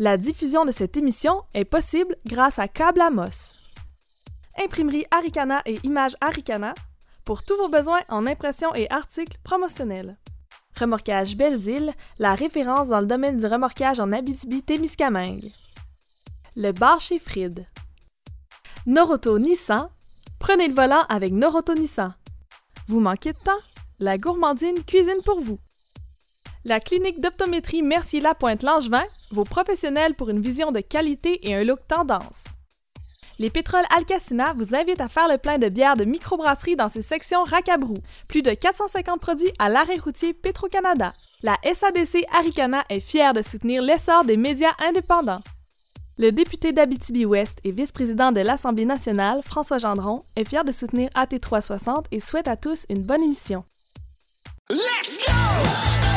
La diffusion de cette émission est possible grâce à Câble Amos. Imprimerie Aricana et Images Aricana pour tous vos besoins en impression et articles promotionnels. Remorquage Belles-Îles, la référence dans le domaine du remorquage en Abitibi-Témiscamingue. Le bar chez Fried. Noroto Nissan. Prenez le volant avec Noroto Nissan. Vous manquez de temps? La gourmandine cuisine pour vous. La clinique d'optométrie Mercier-Lapointe-Langevin, vos professionnels pour une vision de qualité et un look tendance. Les pétroles Alcacina vous invitent à faire le plein de bières de microbrasserie dans ses sections Racabrou. Plus de 450 produits à l'arrêt routier Petro-Canada. La SADC Aricana est fière de soutenir l'essor des médias indépendants. Le député d'Abitibi-Ouest et vice-président de l'Assemblée nationale, François Gendron, est fier de soutenir AT360 et souhaite à tous une bonne émission. Let's go!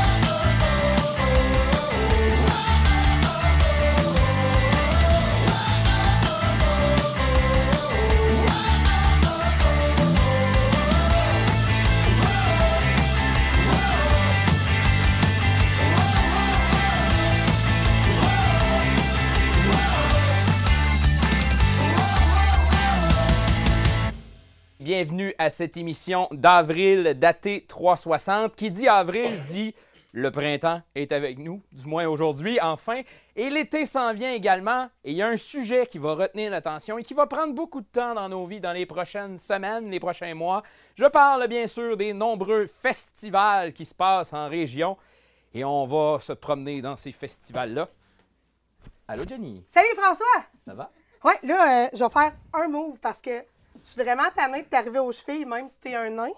Bienvenue à cette émission d'avril datée 360. Qui dit avril dit le printemps est avec nous, du moins aujourd'hui, enfin. Et l'été s'en vient également. Et il y a un sujet qui va retenir l'attention et qui va prendre beaucoup de temps dans nos vies dans les prochaines semaines, les prochains mois. Je parle bien sûr des nombreux festivals qui se passent en région. Et on va se promener dans ces festivals-là. Allô, Jenny? Salut François! Ça va? Ouais, là, euh, je vais faire un move parce que je suis vraiment tannée de t'arriver aux chevilles, même si t'es un nain.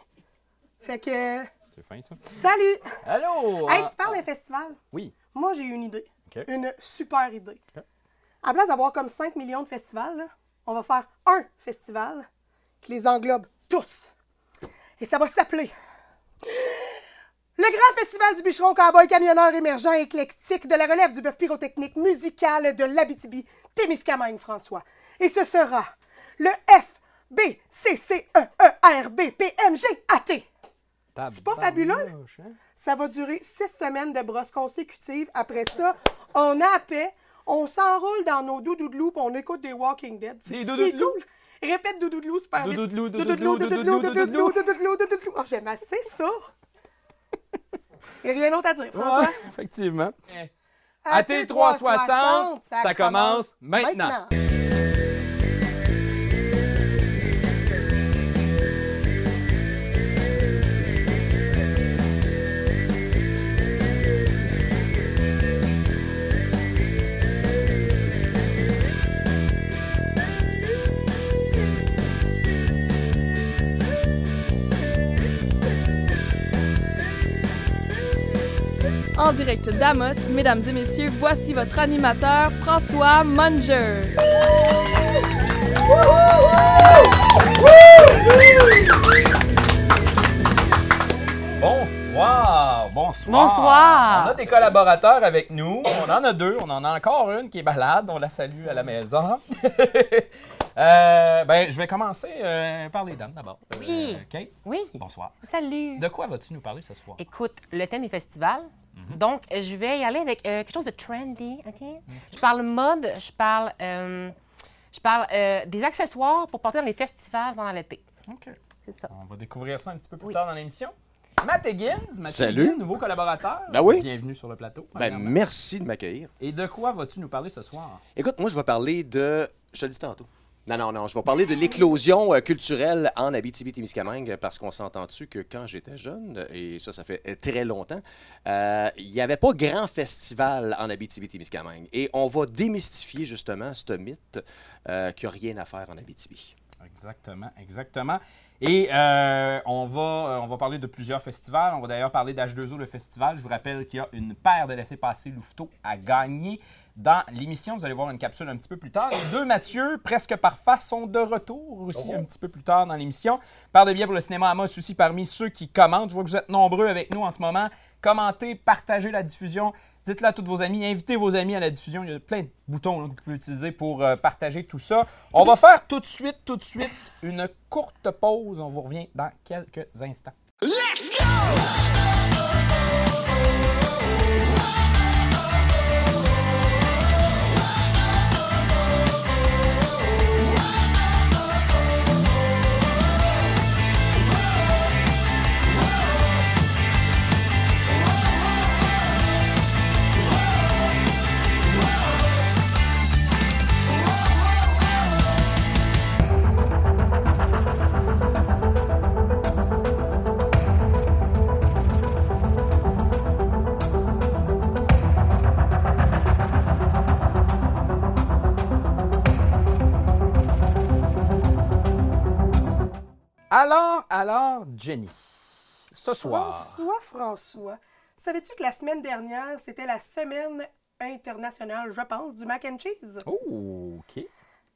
Fait que. C'est fin, ça? Salut! Allô? Hey, Ah, tu parles ah, d'un festival? Oui. Moi, j'ai une idée. Une super idée. OK. À la place d'avoir comme 5 millions de festivals, là, on va faire un festival qui les englobe tous. Et ça va s'appeler le Grand Festival du bûcheron cowboy camionneur émergent éclectique de la relève du bœuf pyrotechnique musical de l'Abitibi, Témiscamingue, François. Et ce sera le F B C C E E R B P M G A T. C'est pas fabuleux? Ça va durer six semaines de brosses consécutives. Après ça, on a la paix, on s'enroule dans nos doudoudelous puis on écoute des Walking Dead. C'est Des cool. Répète doudoudelou super vite. Doudoudelou, Doudoudelou, doudoudelou, doudoudelou, doudoudelou, doudoudelou, doudoudelou, doudoudelou. Oh, j'aime assez ça. Il n'y a rien d'autre à dire, François? Effectivement. AT 360, ça commence maintenant. En direct d'Amos, mesdames et messieurs, voici votre animateur, François Munger. Bonsoir, bonsoir. Bonsoir. On a des collaborateurs avec nous. On en a deux. On en a encore une qui est balade. On la salue à la maison. Euh, ben, je vais commencer euh, par les dames d'abord. Euh, Oui. Kate, Oui. bonsoir. Salut. De quoi vas-tu nous parler ce soir? Écoute, le thème est festival. Donc, euh, je vais y aller avec euh, quelque chose de trendy, OK? Je parle mode, je parle, euh, je parle euh, des accessoires pour porter dans les festivals pendant l'été. OK. C'est ça. On va découvrir ça un petit peu plus Oui. tard dans l'émission. Matt Higgins, Matt Salut. Higgins, nouveau collaborateur. Ben oui. Bienvenue sur le plateau. Ben, merci de m'accueillir. Et de quoi vas-tu nous parler ce soir? Écoute, moi, je vais parler de. Je te le dis tantôt. Non, non, non. Je vais parler de l'éclosion euh, culturelle en Abitibi-Témiscamingue parce qu'on s'entend-tu que quand j'étais jeune, et ça, ça fait euh, très longtemps, euh, il n'y avait pas grand festival en Abitibi-Témiscamingue. Et on va démystifier justement ce mythe euh, qu'il n'y a rien à faire en Abitibi. Exactement, exactement. Et on, va, on va parler de plusieurs festivals. On va d'ailleurs parler d'H2O, le festival. Je vous rappelle qu'il y a une paire de laissés-passer Louveteau à gagner dans l'émission. Vous allez voir une capsule un petit peu plus tard. Les deux Mathieu, presque par face, sont de retour aussi un petit peu plus tard dans l'émission. Paire de biais pour le cinéma Amos aussi parmi ceux qui commentent. Je vois que vous êtes nombreux avec nous en ce moment. Commentez, partagez la diffusion. Dites-le à tous vos amis, invitez vos amis à la diffusion. Il y a plein de boutons là, que vous pouvez utiliser pour euh, partager tout ça. On va faire tout de suite, tout de suite, une courte pause. On vous revient dans quelques instants. Let's go! Alors, Jenny, ce soir. François, François, savais-tu que la semaine dernière, c'était la semaine internationale, je pense, du mac and cheese? Oh, OK.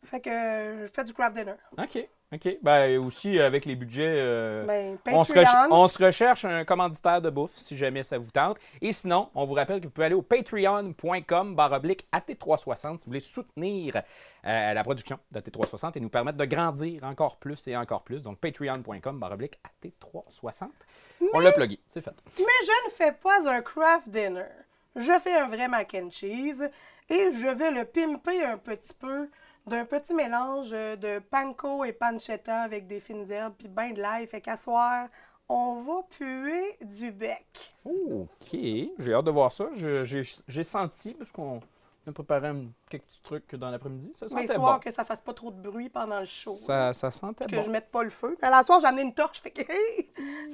Fait que je fais du craft dinner. OK. OK. Ben, aussi, avec les budgets. euh, Ben, on, se on recherche un commanditaire de bouffe si jamais ça vous tente. Et sinon, on vous rappelle que vous pouvez aller au patreon.com baroblique AT360 si vous voulez soutenir euh, la production de AT360 et nous permettre de grandir encore plus et encore plus. Donc, patreon.com baroblique AT360. On l'a plugué, c'est fait. Mais je ne fais pas un craft dinner. Je fais un vrai mac and cheese et je vais le pimper un petit peu d'un petit mélange de panko et pancetta avec des fines herbes puis ben de l'ail. Fait qu'à on va puer du bec. OK. J'ai hâte de voir ça. J'ai senti, parce qu'on a préparé un- quelques petits trucs dans l'après-midi. Ça sentait histoire bon. que ça fasse pas trop de bruit pendant le show. Ça, ça sentait que bon. je mette pas le feu. À la soir, j'ai amené une torche. Fait que, hey,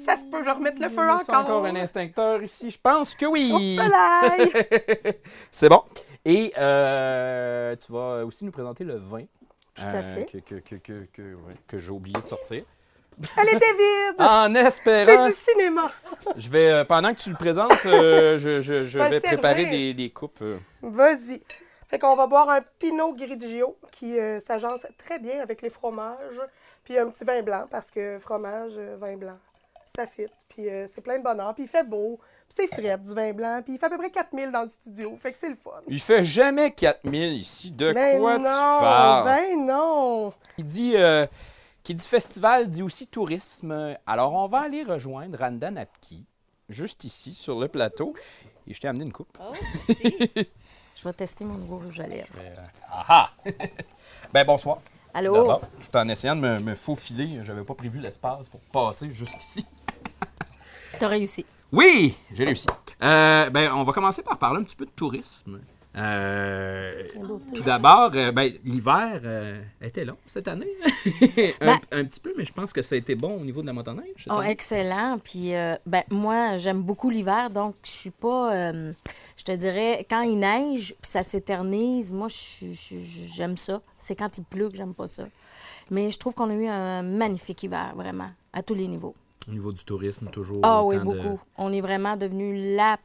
ça se peut, je remette le feu encore. encore un instincteur ici? Je pense que oui. C'est bon. Et euh, tu vas aussi nous présenter le vin. Tout à fait. Que, que, que, que, que, ouais, que j'ai oublié de sortir. Elle était vide! En C'est espérant, du cinéma! je vais, euh, pendant que tu le présentes, euh, je, vais préparer des, des coupes. euh. Vas-y. Fait qu'on va boire un Pinot Grigio qui s'agence très bien avec les fromages. Puis un petit vin blanc parce que fromage, vin blanc, ça fit. Puis c'est plein de bonheur. Puis il fait beau. Puis c'est frais du vin blanc. Puis il fait à peu près 4000 dans le studio. Fait que c'est le fun. Il fait jamais 4000 ici. De Ben quoi non! tu parles? Ben non! Qui dit, euh, qui dit festival dit aussi tourisme. Alors, on va aller rejoindre Randa Napki, juste ici, sur le plateau. Et je t'ai amené une coupe. Oh, merci. Je vais tester mon nouveau rouge à lèvres. Ah ben, bonsoir. Allô? Tout en essayant de me, me faufiler, j'avais pas prévu l'espace pour passer jusqu'ici. T'as réussi. Oui, j'ai réussi. Euh, ben, on va commencer par parler un petit peu de tourisme. Euh, tout d'abord, euh, ben, l'hiver euh, était long cette année. un, Ben- un petit peu, mais je pense que ça a été bon au niveau de la motoneige. Oh, excellent. Puis, euh, ben, moi, j'aime beaucoup l'hiver, donc je suis pas. je te dirais, quand il neige, puis ça s'éternise, moi, j'aime ça. C'est quand il pleut que j'aime pas ça. Mais je trouve qu'on a eu un magnifique hiver, vraiment, à tous les niveaux. Au niveau du tourisme, toujours. Ah oui, de- beaucoup. On est vraiment devenu la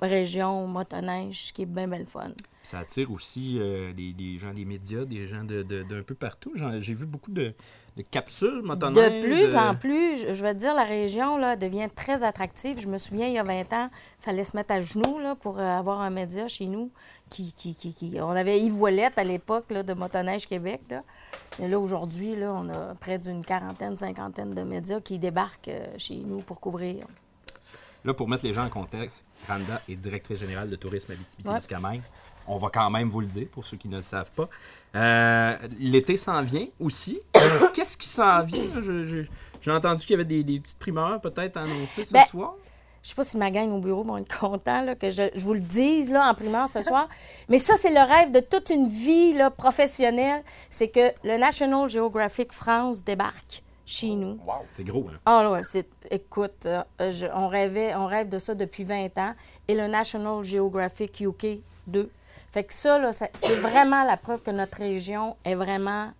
région motoneige, qui est bien, bien le fun. Ça attire aussi euh, des, des gens des médias, des gens de- de- d'un peu partout. J'ai vu beaucoup de, de capsules motoneiges. De plus en plus, je je vais te dire, la région là, devient très attractive. Je me souviens, il y a 20 ans, il fallait se mettre à genoux là, pour euh, avoir un média chez nous. Qui, qui, qui, qui- On avait Yves Ouellette à l'époque de Motoneige Québec. Là. Mais là, aujourd'hui, on a près d'une quarantaine, cinquantaine de médias qui débarquent euh, chez nous pour couvrir. Là, pour mettre les gens en contexte, Randa est directrice générale de tourisme à Ouais. Témiscamingue. On va quand même vous le dire pour ceux qui ne le savent pas. Euh, L'été s'en vient aussi. Qu'est-ce qui s'en vient? J'ai entendu qu'il y avait des, des petites primeurs peut-être annoncées ce Ben, soir. Je sais pas si ma gang au bureau vont être contents là, que je, je vous le dise là, en primaire ce soir. Mais ça, c'est le rêve de toute une vie là, professionnelle. C'est que le National Geographic France débarque chez nous. C'est gros. Ah ouais, c'est. Écoute, euh, je- on, rêvait, on rêve de ça depuis 20 ans. Et le National Geographic UK 2. Fait que ça, là, ça- c'est vraiment la preuve que notre région est vraiment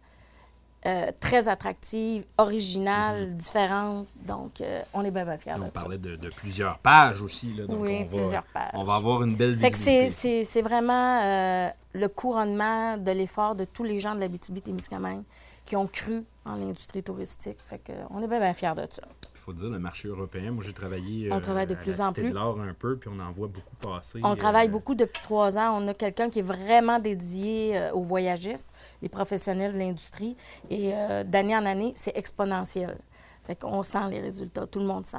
euh, très attractive, originale, différente. Donc, euh, on est bien, bien fiers On de ça. parlait de, de plusieurs pages aussi. Là, donc Oui, on va, plusieurs pages. On va avoir une belle Fait que c'est, c'est, c'est vraiment le couronnement de l'effort de tous les gens de la BTB-Témiscamingue qui ont cru en l'industrie touristique. Fait que, on est bien, bien fiers de ça. Il faut dire, le marché européen, moi j'ai travaillé On euh, travaille de à plus la en Cité plus. de l'Or un peu, puis on en voit beaucoup passer. On euh, travaille beaucoup depuis trois ans. On a quelqu'un qui est vraiment dédié euh, aux voyagistes, les professionnels de l'industrie. Et euh, d'année en année, c'est exponentiel. Fait qu'on sent les résultats. Tout le monde sent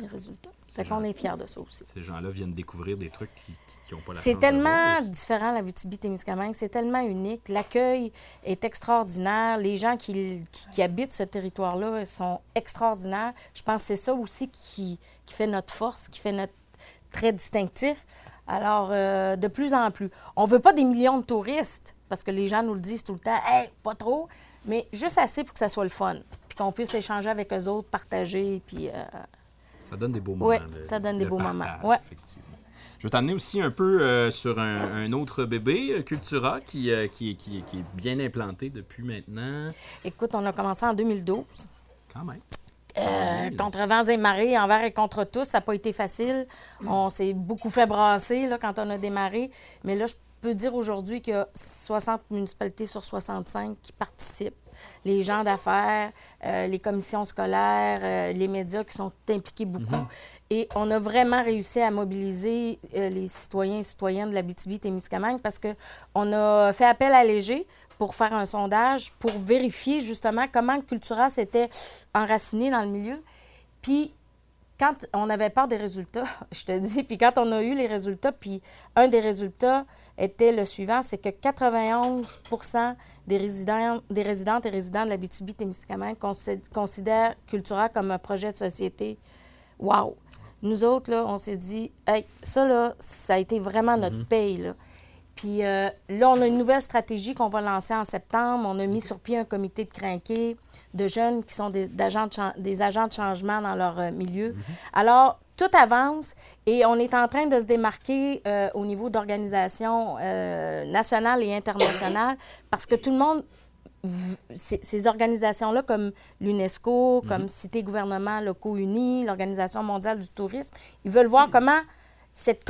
les résultats. Fait qu'on est fiers de ça aussi. Ces gens-là viennent découvrir des trucs qui C'est tellement différent, la BTB-Témiscamingue. C'est tellement unique. L'accueil est extraordinaire. Les gens qui, qui- qui habitent ce territoire-là sont extraordinaires. Je pense que c'est ça aussi qui, qui fait notre force, qui fait notre trait distinctif. Alors, euh, de plus en plus. On veut pas des millions de touristes, parce que les gens nous le disent tout le temps. Hey, pas trop, mais juste assez pour que ça soit le fun. Puis qu'on puisse échanger avec eux autres, partager, puis... euh, Ça donne des beaux moments. De- ça donne des de beaux partage, moments. Ouais. effectivement. Je vais t'amener aussi un peu euh, sur un, un autre bébé, euh, Cultura, qui, euh, qui, qui- qui est bien implanté depuis maintenant. Écoute, on a commencé en 2012. Quand même. Euh, contre vents et marées, envers et contre tous, ça n'a pas été facile. On s'est beaucoup fait brasser là, quand on a démarré. Mais là, je peux dire aujourd'hui qu'il y a 60 municipalités sur 65 qui participent. Les gens d'affaires, euh, les commissions scolaires, euh, les médias qui sont impliqués beaucoup. Et on a vraiment réussi à mobiliser euh, les citoyens et citoyennes de la BTB-Témiscamingue parce qu'on a fait appel à Léger pour faire un sondage pour vérifier justement comment le Cultura s'était enraciné dans le milieu. Puis quand on avait peur des résultats, je te dis, puis quand on a eu les résultats, puis un des résultats était le suivant, c'est que 91 des, résidents, des résidentes et résidents de la BTB-Témiscamingue consi- considèrent Cultura comme un projet de société. Wow! Nous autres, là, on s'est dit, hey, ça, là, ça a été vraiment notre paye, là. Puis euh, là, on a une nouvelle stratégie qu'on va lancer en septembre. On a mis sur pied un comité de crinqués de jeunes qui sont des, d'agents de des agents de changement dans leur euh, milieu. Alors, tout avance et on est en train de se démarquer euh, au niveau d'organisations euh, nationales et internationales parce que tout le monde ces, ces organisations-là, comme l'UNESCO, comme Cité Gouvernements Locaux Unis, l'Organisation mondiale du tourisme, ils veulent voir comment cette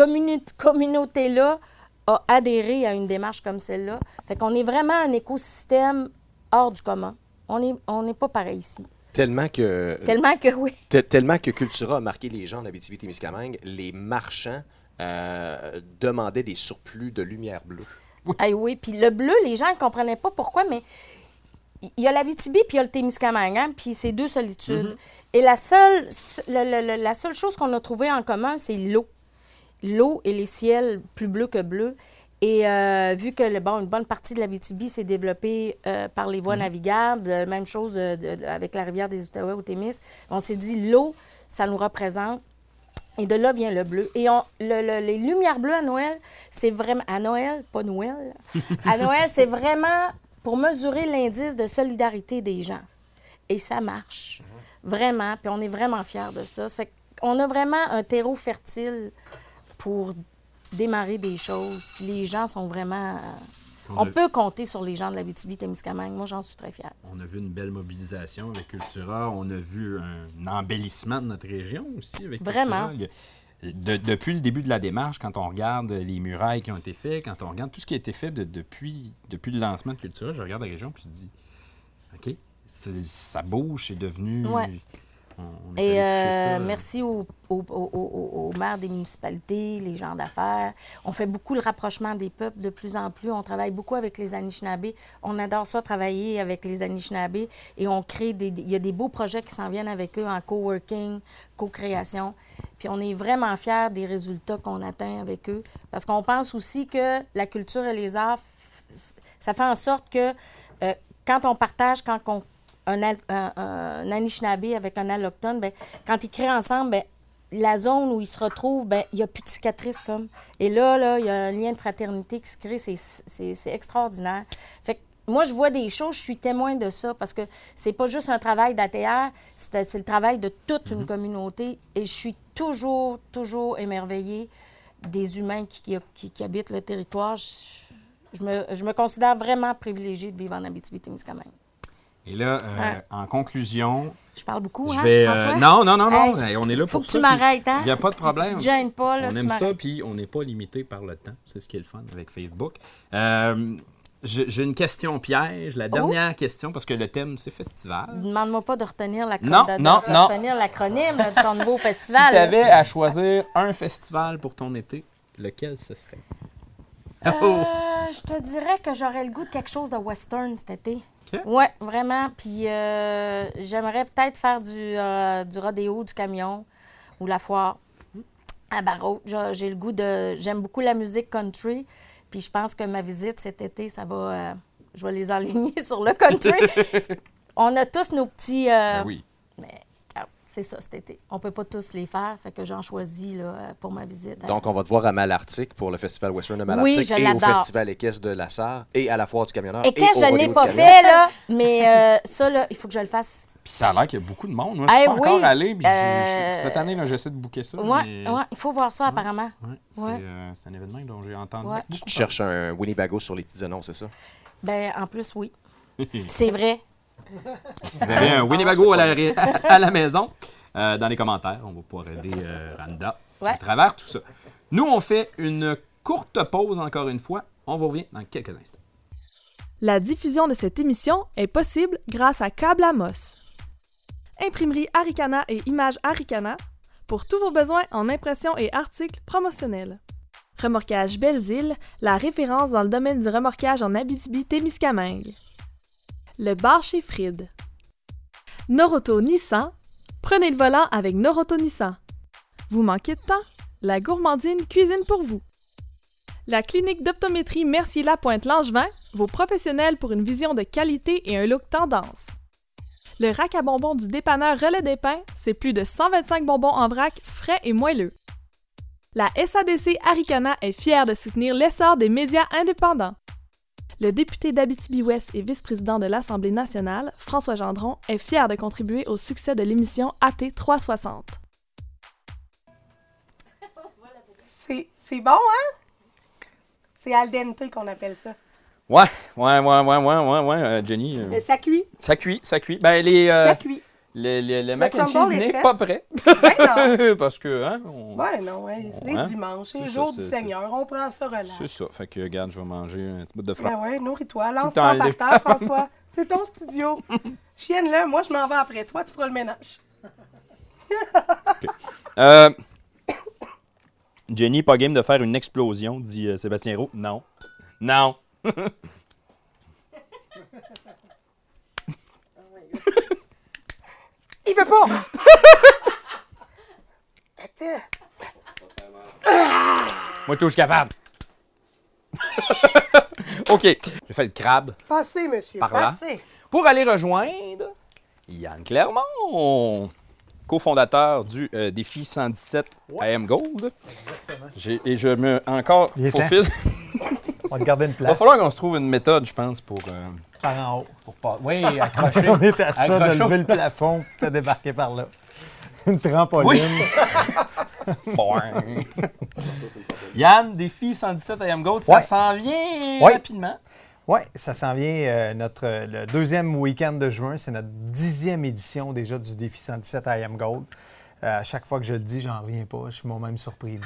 communauté-là a adhéré à une démarche comme celle-là. Fait qu'on est vraiment un écosystème hors du commun. On n'est on n'est pas pareil ici. Tellement que, Tellement que oui. te- tellement que Cultura a marqué les gens en Abitibi-Témiscamingue, les marchands euh, demandaient des surplus de lumière bleue. Ah oui, puis le bleu, les gens ne comprenaient pas pourquoi, mais il y a l'Abitibi puis il y a le Témiscamingue, hein, puis c'est deux solitudes. Et la seule, le- le- le- la seule chose qu'on a trouvée en commun, c'est l'eau. L'eau et les ciels plus bleus que bleus. Et euh, vu que le, bon, une bonne partie de l'Abitibi s'est développée euh, par les voies navigables, euh, même chose euh, de- de- avec la rivière des Outaouais au Témis, on s'est dit l'eau, ça nous représente. Et de là vient le bleu. Et on, le- le- les lumières bleues à Noël, c'est vraiment. À Noël, pas Noël. À Noël, c'est vraiment pour mesurer l'indice de solidarité des gens. Et ça marche. Vraiment. Puis on est vraiment fiers de ça. Ça fait qu'on a vraiment un terreau fertile pour démarrer des choses. Puis les gens sont vraiment. euh, On On a- peut compter sur les gens de la témiscamingue Moi, j'en suis très fière. On a vu une belle mobilisation avec Cultura. On a vu un embellissement de notre région aussi avec Vraiment. Cultura. De- depuis le début de la démarche, quand on regarde les murailles qui ont été faites, quand on regarde tout ce qui a été fait de- depuis, depuis le lancement de Cultura, je regarde la région puis je dis OK, ça bouge, c'est devenu. Ouais. On, est Et euh, ça. merci aux au, au- au- au maires des municipalités, les gens d'affaires. On fait beaucoup le rapprochement des peuples de plus en plus. On travaille beaucoup avec les Anishinabés. On adore ça, travailler avec les Anishinabés. Et on crée des... Il y a des beaux projets qui s'en viennent avec eux en coworking, co-création. Puis on est vraiment fiers des résultats qu'on atteint avec eux. Parce qu'on pense aussi que la culture et les arts, ça fait en sorte que euh, quand on partage, quand on un, un, un Anishinaabe avec un allochtone, ben, quand ils créent ensemble, ben, la zone où ils se retrouvent, ben, il n'y a plus de cicatrices. Comme. Et là, là, il y a un lien de fraternité qui se crée. C'est, extraordinaire. Fait que moi, je vois des choses, je suis témoin de ça parce que c'est pas juste un travail d'ATR, c'est, le travail de toute une communauté. Et je suis toujours, toujours émerveillée des humains qui, qui, qui- qui habitent le territoire. Je, je me, je me considère vraiment privilégiée de vivre en Abitibi-Témiscamingue. Et là, euh, en conclusion, Je parle beaucoup, je hein, vais. François? non, non, non, non, Hey, on est là Faut pour que ça. tu m'arrêtes, hein? Il n'y a pas de Tu- problème. Tu, te gênes pas, là, on tu aime ça, puis on n'est pas limité par le temps. C'est ce qui est le fun avec Facebook. Euh, J'ai une question piège, la dernière question, parce que le thème, c'est festival. Demande-moi pas de retenir la Non, de- non, de non. retenir l'acronyme de ton nouveau Si festival. tu avais à choisir un festival pour ton été, lequel ce serait? Euh, Oh! je te dirais que j'aurais le goût de quelque chose de western cet été. Ouais, vraiment. Puis euh, j'aimerais peut-être faire du, euh, du rodéo, du camion ou la foire à Barreau. J'ai j'ai le goût de. J'aime beaucoup la musique country. Puis je pense que ma visite cet été, ça va. euh, je vais les enligner sur le country. On a tous nos petits. euh, Ben oui. C'est ça cet été. On peut pas tous les faire, fait que j'en choisis là, pour ma visite. Donc, on va te voir à Malartic pour le Festival Western de Oui, Malartic je et au. Festival équestre de la Sarre et à la Foire du Camionneur. Au je ne l'ai pas fait, là, mais euh, ça, là, il faut que je le fasse. Puis ça a l'air qu'il y a beaucoup de monde. Moi, je suis Eh pas oui, encore allé. puis euh, cette année, là, j'essaie de booker ça. Ouais, mais- ouais, il faut voir ça, apparemment. Ouais, c'est Ouais. euh, c'est un événement dont j'ai entendu. Tu te cherches un Winnebago sur les petites annonces, c'est ça? Ben, en plus, oui. C'est vrai. Si vous avez un Winnebago à la, à la maison, euh, dans les commentaires, on va pouvoir aider euh, Randa Ouais. à travers tout ça. Nous, on fait une courte pause encore une fois. On vous revient dans quelques instants. La diffusion de cette émission est possible grâce à Câble Amos. Imprimerie Aricana et Images Aricana pour tous vos besoins en impression et articles promotionnels. Remorquage Belles-Îles, la référence dans le domaine du remorquage en Abitibi-Témiscamingue. Le bar chez Fried. Noroto Nissan, prenez le volant avec Noroto Nissan. Vous manquez de temps? La gourmandine cuisine pour vous. La clinique d'optométrie Mercier-Lapointe-Langevin, vos professionnels pour une vision de qualité et un look tendance. Le rack à bonbons du dépanneur Relais des Pins, c'est plus de 125 bonbons en vrac, frais et moelleux. La SADC Aricana est fière de soutenir l'essor des médias indépendants. Le député d'Abitibi-Ouest et vice-président de l'Assemblée nationale, François Gendron, est fier de contribuer au succès de l'émission AT 360. C'est c'est bon, hein? C'est al dente qu'on appelle ça. Ouais, ouais, ouais, ouais, ouais, ouais, ouais, euh, Jenny. euh, Mais ça cuit, ça cuit, ça cuit. Ben, les, euh, ça cuit. Le, le- le mac and cheese est n'est pas prêt. Ben non. Parce que, hein, on- Ouais, non, ouais. C'est les Ouais. dimanches, c'est le jour ça, du Seigneur. On prend ça relax. c'est ça. Fait que, regarde, je vais manger un petit bout de franc. Ben ouais, nourris-toi. Lance-toi par terre, François. C'est ton studio. Chienne-le, moi je m'en vais après toi, tu feras le ménage. Euh, Jenny, pas game de faire une explosion, dit euh, Sébastien Roux. Non. Non. Il veut pas! Attends. Moi, tout, je suis capable. OK. J'ai fait le crabe Passez, monsieur. Par là. Passez. pour aller rejoindre Yann Clermont, cofondateur du euh, défi 117 AM Gold. J'ai- Et je me encore Il est temps. faufile. On va garder une Il va place. falloir qu'on se trouve une méthode, je pense, pour. euh, par en haut. pour pas... Oui, accrocher. On est à ça de lever le plafond et de débarquer par là. Une trampoline. Boing. Yann, défi 117 AM Gold, ça Ouais. s'en vient Ouais. rapidement. Oui, ça s'en vient. euh, notre, euh, le deuxième week-end de juin, c'est notre dixième édition déjà du défi 117 I Am Gold. Euh, à chaque fois que je le dis, j'en reviens pas. Je suis moi-même surpris.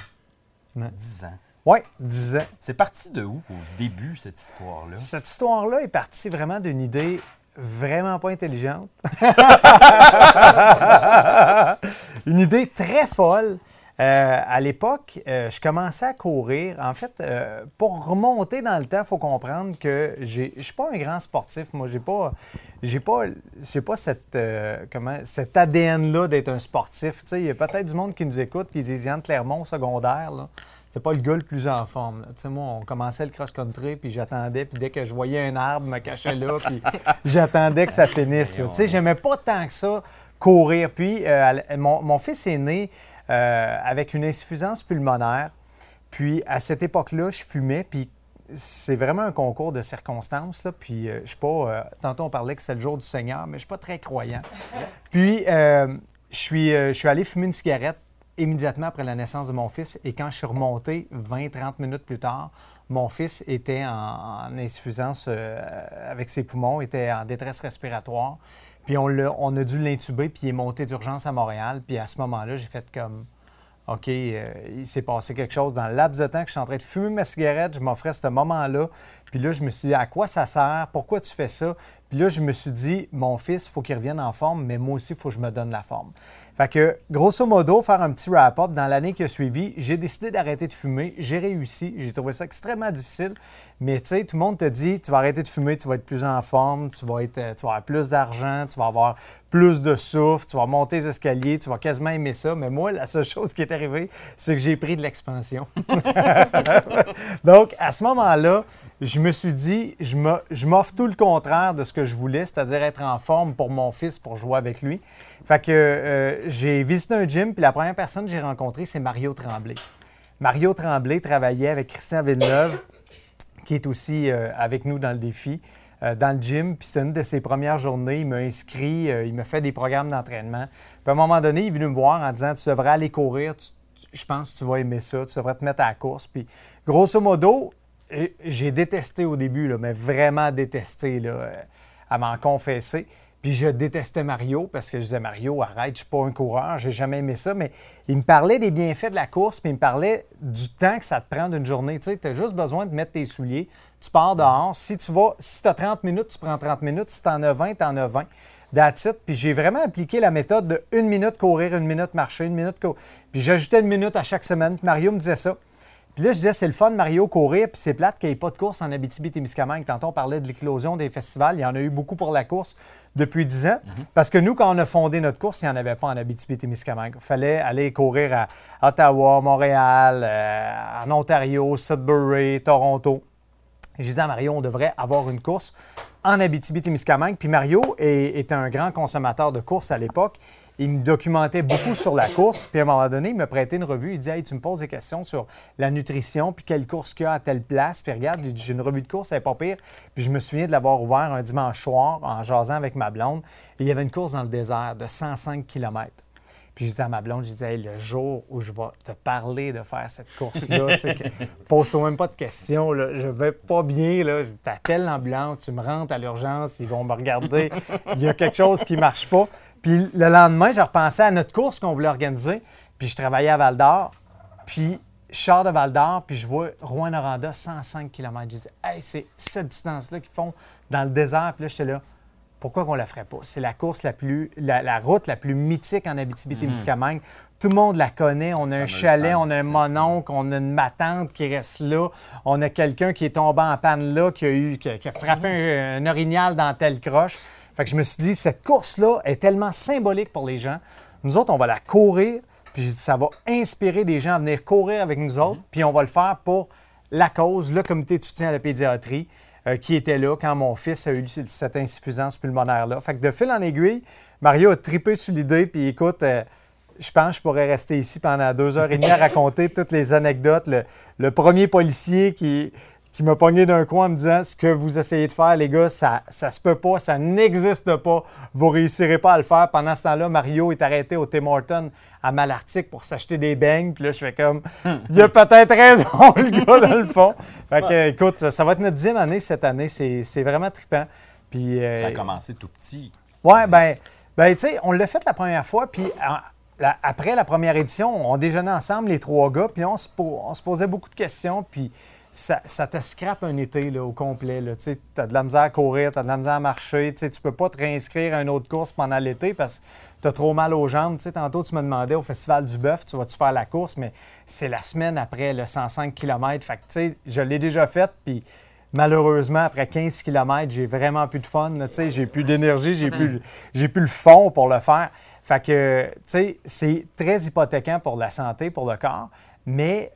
10 ans. Oui, 10 ans. C'est parti de où au début, cette histoire-là? Cette histoire-là est partie vraiment d'une idée vraiment pas intelligente. Une idée très folle. Euh, à l'époque, euh, je commençais à courir. En fait, euh, pour remonter dans le temps, il faut comprendre que je ne suis pas un grand sportif. Moi, j'ai pas, j'ai pas, j'ai pas cette, comment, cet ADN-là d'être un sportif. Il y a peut-être du monde qui nous écoute qui disent Yann Clermont, secondaire. Là. C'est pas le gars le plus en forme. Tu sais, moi, on commençait le cross-country, puis j'attendais, puis dès que je voyais un arbre, je me cachais là, puis j'attendais que ça finisse. Tu sais, j'aimais pas tant que ça courir. Puis, euh, mon, mon fils est né euh, avec une insuffisance pulmonaire. Puis, à cette époque-là, je fumais, puis c'est vraiment un concours de circonstances. Là. Puis, euh, je suis pas. euh, tantôt, on parlait que c'était le jour du Seigneur, mais je suis pas très croyant. Puis, euh, je suis, je suis allé fumer une cigarette immédiatement après la naissance de mon fils. Et quand je suis remonté 20-30 minutes plus tard, mon fils était en, insuffisance euh, avec ses poumons, était en détresse respiratoire. Puis on, l'a- on a dû l'intuber, puis il est monté d'urgence à Montréal. Puis à ce moment-là, j'ai fait comme OK, euh, il s'est passé quelque chose dans le laps de temps que je suis en train de fumer ma cigarette, je m'offrais ce moment-là. Puis là, je me suis dit, à quoi ça sert? Pourquoi tu fais ça? Puis là, je me suis dit, mon fils, il faut qu'il revienne en forme, mais moi aussi, il faut que je me donne la forme. Fait que, grosso modo, faire un petit wrap-up, dans l'année qui a suivi, j'ai décidé d'arrêter de fumer. J'ai réussi. J'ai trouvé ça extrêmement difficile. Mais tu sais, tout le monde te dit, tu vas arrêter de fumer, tu vas être plus en forme, tu vas, être, euh, tu vas avoir plus d'argent, tu vas avoir plus de souffle, tu vas monter les escaliers, tu vas quasiment aimer ça. Mais moi, la seule chose qui est arrivée, c'est que j'ai pris de l'expansion. Donc, à ce moment-là, me suis dit, je je m'offre tout le contraire de ce que je voulais, c'est-à-dire être en forme pour mon fils, pour jouer avec lui. Fait que euh, j'ai visité un gym, puis la première personne que j'ai rencontrée, c'est Mario Tremblay. Mario Tremblay travaillait avec Christian Villeneuve, qui est aussi euh, avec nous dans le défi, euh, dans le gym. Puis c'était une de ses premières journées. Il m'a inscrit, il m'a fait des programmes d'entraînement. Puis à un moment donné, il est venu me voir en disant Tu devrais aller courir, je pense que tu vas aimer ça, tu devrais te mettre à la course. Puis grosso modo, j'ai détesté au début, mais vraiment détesté. Là. À m'en confesser. Puis je détestais Mario parce que je disais Mario, arrête, je suis pas un coureur, j'ai jamais aimé ça. Mais il me parlait des bienfaits de la course, puis il me parlait du temps que ça te prend d'une journée. Tu sais, as juste besoin de mettre tes souliers, tu pars dehors. Si tu vas, si tu as 30 minutes, tu prends 30 minutes. Si tu en as 20, tu en as 20. That's. Puis j'ai vraiment appliqué la méthode de une minute courir, une minute marcher, une minute courir. Puis j'ajoutais une minute à chaque semaine. Puis Mario me disait ça. Puis là, je disais, c'est le fun, Mario, courir, puis c'est plate qu'il n'y ait pas de course en Abitibi-Témiscamingue. Tantôt, on parlait de l'éclosion des festivals. Il y en a eu beaucoup pour la course depuis 10 ans. Parce que nous, quand on a fondé notre course, il n'y en avait pas en Abitibi-Témiscamingue. Il fallait aller courir à Ottawa, Montréal, euh, en Ontario, Sudbury, Toronto. J'ai dit à Mario, on devrait avoir une course en Abitibi-Témiscamingue. Puis Mario est- était un grand consommateur de courses à l'époque. Il me documentait beaucoup sur la course. Puis à un moment donné, il me prêtait une revue. Il dit Hey, tu me poses des questions sur la nutrition, puis quelle course qu'il y a à telle place. Puis regarde, j'ai une revue de course, elle n'est pas pire. Puis je me souviens de l'avoir ouvert un dimanche soir en jasant avec ma blonde. Il y avait une course dans le désert de 105 km. Puis je disais à ma blonde, je disais, Hey, le jour où je vais te parler de faire cette course-là, pose-toi même pas de questions, là, je vais pas bien, là, je t'appelle l'ambulance, tu me rentres à l'urgence, ils vont me regarder, il y a quelque chose qui marche pas. Puis le lendemain, je repensais à notre course qu'on voulait organiser, puis je travaillais à Val d'Or, puis je sors de Val d'Or, puis je vois Rouen-Noranda, 105 km. Je dis, hey, c'est cette distance-là qu'ils font dans le désert, puis là, j'étais là pourquoi qu'on la ferait pas? C'est la course la plus, la, la route la plus mythique en Abitibi-Témiscamingue. Tout le monde la connaît. On a un chalet, on a un 117. mononcle, on a une matante qui reste là. On a quelqu'un qui est tombé en panne là, qui a, eu, qui a, qui a frappé un, un orignal dans telle croche. Fait que je me suis dit, cette course-là est tellement symbolique pour les gens. Nous autres, on va la courir, puis j'ai dit, ça va inspirer des gens à venir courir avec nous autres, puis on va le faire pour la cause, le comité de soutien à la pédiatrie, euh, qui était là quand mon fils a eu cette insuffisance pulmonaire-là. Fait que de fil en aiguille, Mario a tripé sur l'idée, puis écoute, euh, je pense que je pourrais rester ici pendant deux heures et demie à raconter toutes les anecdotes. Le, le premier policier qui, qui m'a pogné d'un coin en me disant Ce que vous essayez de faire, les gars, ça ne se peut pas, ça n'existe pas, vous ne réussirez pas à le faire. Pendant ce temps-là, Mario est arrêté au Tim Hortons à Malartic pour s'acheter des beignes. Puis là, je fais comme Il a peut-être raison, le gars, dans le fond. Fait que, écoute, ça va être notre dixième année cette année. C'est c'est vraiment trippant. Puis, euh, Ça a commencé tout petit. Ouais, ben, ben tu sais, on l'a fait la première fois, puis en- la- après la première édition, on déjeunait ensemble, les trois gars, puis on se, on se posait beaucoup de questions, puis ça, te scrape un été au complet. Tu as de la misère à courir, tu as de la misère à marcher, tu peux pas te réinscrire à une autre course pendant l'été parce que tu as trop mal aux jambes. Tantôt, tu me demandais au Festival du Bœuf, tu vas-tu faire la course, mais c'est la semaine après le 105 km. Fait que, je l'ai déjà faite, malheureusement, après 15 km, j'ai vraiment plus de fun. J'ai plus d'énergie, j'ai plus, plus le fond pour le faire. Fait que, c'est très hypothéquant pour la santé, pour le corps. Mais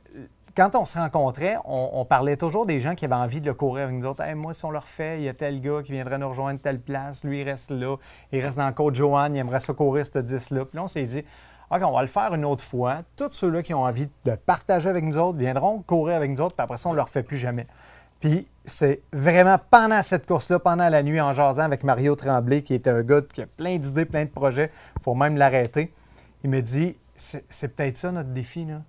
quand on se rencontrait, on, parlait toujours des gens qui avaient envie de le courir avec nous autres. Moi, si on le refait, il y a tel gars qui viendrait nous rejoindre telle place. Lui, il reste là. Il reste dans le côte Joanne. Il aimerait ça courir ce 10-là. Puis là, on s'est dit, OK, on va le faire une autre fois. Tous ceux-là qui ont envie de partager avec nous autres viendront courir avec nous autres. Puis après ça, on ne le refait plus jamais. Puis c'est vraiment pendant cette course-là, pendant la nuit, en jasant avec Mario Tremblay, qui est un gars qui a plein d'idées, plein de projets, il faut même l'arrêter. Il me dit c'est peut-être ça notre défi. Là.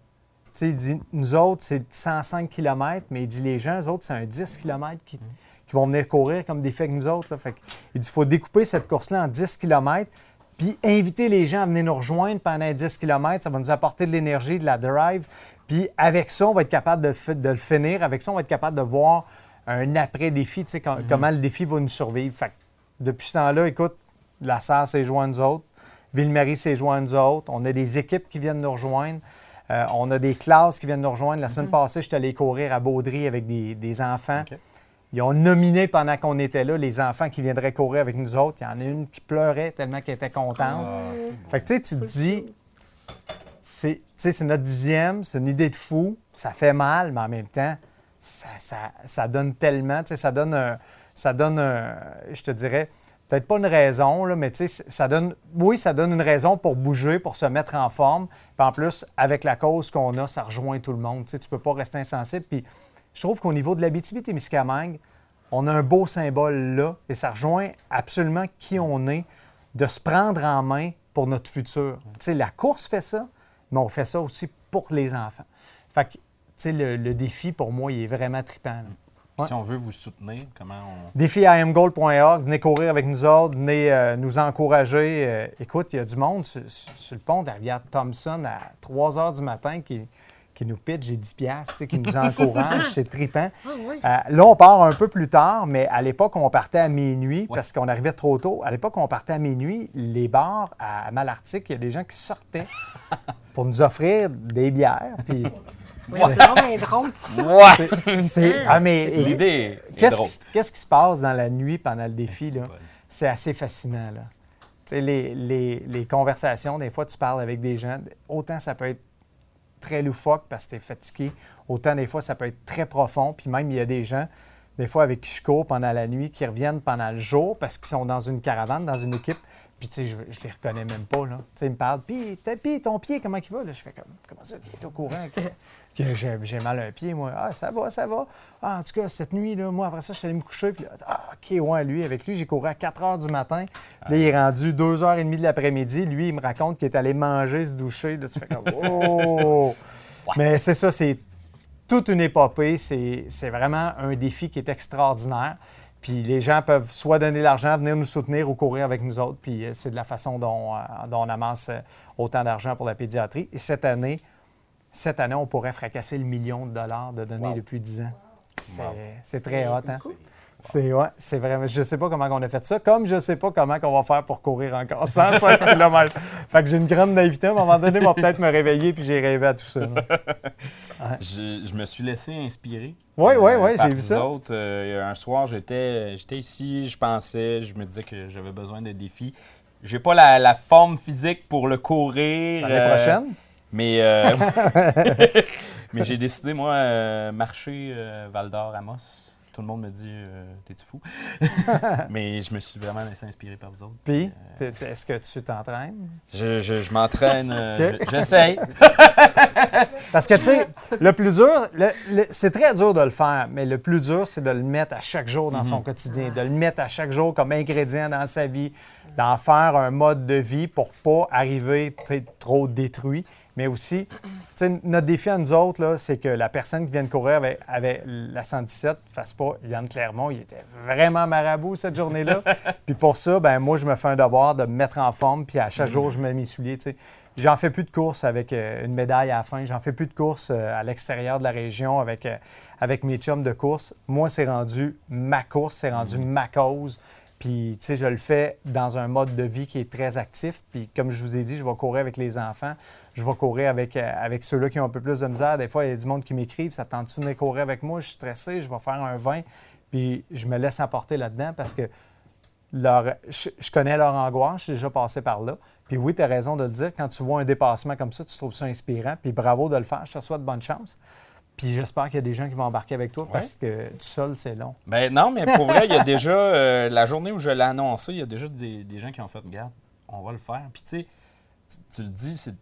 Sais, il dit nous autres, c'est 105 km, mais il dit les gens, eux autres, c'est un 10 km qui, qui vont venir courir comme défi avec nous autres. là. Fait que, il dit il faut découper cette course-là en 10 km, puis inviter les gens à venir nous rejoindre pendant 10 km. Ça va nous apporter de l'énergie, de la drive. Puis avec ça, on va être capable de, de le finir. Avec ça, on va être capable de voir un après-défi, tu sais, com- comment le défi va nous survivre. Fait que depuis ce temps-là, écoute, la SAR s'est joint à nous autres. Ville-Marie s'est joint à nous autres. On a des équipes qui viennent nous rejoindre. Euh, on a des classes qui viennent nous rejoindre. La semaine passée, j'étais allé courir à Baudry avec des, des enfants. Ils ont nominé pendant qu'on était là les enfants qui viendraient courir avec nous autres. Il y en a une qui pleurait tellement qu'elle était contente. fait que tu sais, tu te dis, c'est tu sais, c'est notre dixième, c'est une idée de fou, ça fait mal, mais en même temps, ça, ça- ça donne tellement, tu sais, ça donne un, ça donne un- je te dirais, peut-être pas une raison, là, mais ça donne, oui, ça donne une raison pour bouger, pour se mettre en forme. Puis en plus, avec la cause qu'on a, ça rejoint tout le monde. Tu tu peux pas rester insensible. Puis je trouve qu'au niveau de l'Abitibi-Témiscamingue, on a un beau symbole là, et ça rejoint absolument qui on est, de se prendre en main pour notre futur. Tu sais, la course fait ça, mais on fait ça aussi pour les enfants. Fait que, le, le défi, pour moi, il est vraiment trippant. Si on veut vous soutenir, comment on. Défi-imgold.org, venez courir avec nous autres, venez euh, nous encourager. Euh, écoute, il y a du monde sur, sur- sur le pont de la rivière Thompson à 3 h du matin qui, qui nous pitch, j'ai 10 piastres, tu sais, qui nous encourage, c'est trippant. Euh, là, on part un peu plus tard, mais à l'époque, on partait à minuit parce qu'on arrivait trop tôt. À l'époque, on partait à minuit. Les bars à Malartic, il y a des gens qui sortaient pour nous offrir des bières. Puis Oui, c'est vraiment drôle. Ouais! c'est... Ah, mais L'idée est Qu'est-ce qui, qu'est-ce qui se passe dans la nuit pendant le défi? là? C'est assez fascinant. Là. Tu sais, Les, les- les conversations, des fois, tu parles avec des gens. Autant ça peut être très loufoque parce que tu es fatigué, autant des fois, ça peut être très profond. Puis même, il y a des gens, des fois, avec qui je cours pendant la nuit, qui reviennent pendant le jour parce qu'ils sont dans une caravane, dans une équipe. Puis, tu sais, je, je les reconnais même pas, là. Tu sais, ils me parlent. Puis, t'as- puis, ton pied, comment il va? Là, je fais comme, comment ça, il est au courant? Que- j'ai, mal à un pied, moi. Ah, ça va, ça va. Ah, en tout cas, cette nuit, là, moi, après ça, je suis allé me coucher. Puis, là, ah, OK, ouais, lui, avec lui, j'ai couru à 4 heures du matin. Là, il est rendu 2h30 de l'après-midi. Lui, il me raconte qu'il est allé manger, se doucher. Là, tu fais comme, oh! Mais c'est ça, c'est toute une épopée. C'est, c'est vraiment un défi qui est extraordinaire. Puis les gens peuvent soit donner l'argent, venir nous soutenir ou courir avec nous autres. Puis euh, c'est de la façon dont, euh, dont on amasse euh, autant d'argent pour la pédiatrie. Et cette année, cette année, on pourrait fracasser le million de dollars de données depuis 10 ans. C'est, très hot, hein? C'est, ouais, c'est vraiment. Je sais pas comment on a fait ça, comme je sais pas comment on va faire pour courir encore 105 km. Fait que j'ai une grande naïveté. À un moment donné, on va peut-être me réveiller puis j'ai rêvé à tout ça. Je, je me suis laissé inspirer. Oui, oui, oui, par j'ai vu ça. autres. Euh, un soir, j'étais j'étais ici, je pensais, je me disais que j'avais besoin de défis. J'ai pas la, la forme physique pour le courir. L'année euh, prochaine? Mais, euh, mais j'ai décidé, moi, euh, marcher euh, Val d'Or, Amos. Tout le monde me dit, t'es-tu fou? mais je me suis vraiment laissé inspirer par vous autres. Puis, est-ce que tu t'entraînes? Je, je- je m'entraîne, j'essaye. Parce que, tu sais, le plus dur, c'est très dur de le faire, mais le plus dur, c'est de le mettre à chaque jour dans son quotidien, de le mettre à chaque jour comme ingrédient dans sa vie, d'en faire un mode de vie pour pas arriver trop détruit. Mais aussi, notre défi à nous autres, c'est que la personne qui vient de courir avec, avec la 117 ne fasse pas Yann Clermont. Il était vraiment marabout cette journée-là. puis pour ça, ben moi, je me fais un devoir de me mettre en forme, puis à chaque jour, je mets mes souliers. J'en fais plus de courses avec euh, une médaille à la fin. J'en fais plus de courses euh, à l'extérieur de la région avec, euh, avec mes chums de course. Moi, c'est rendu ma course, c'est rendu ma cause. Puis, tu sais, je le fais dans un mode de vie qui est très actif. Puis, comme je vous ai dit, je vais courir avec les enfants. Je vais courir avec, euh, avec ceux-là qui ont un peu plus de misère. Des fois, il y a du monde qui m'écrivent Ça tente-tu de courir avec moi? Je suis stressé, je vais faire un 20. Puis, je me laisse emporter là-dedans parce que leur, je, je connais leur angoisse, je suis déjà passé par là. Puis oui, tu as raison de le dire, quand tu vois un dépassement comme ça, tu trouves ça inspirant. Puis bravo de le faire, je te souhaite bonne chance. Puis j'espère qu'il y a des gens qui vont embarquer avec toi parce que tout seul, c'est long. Ben non, mais pour vrai, il y a déjà, euh, la journée où je l'ai annoncé, il y a déjà des, des gens qui ont fait, regarde, on va le faire. Puis tu sais, tu, le dis, c'est,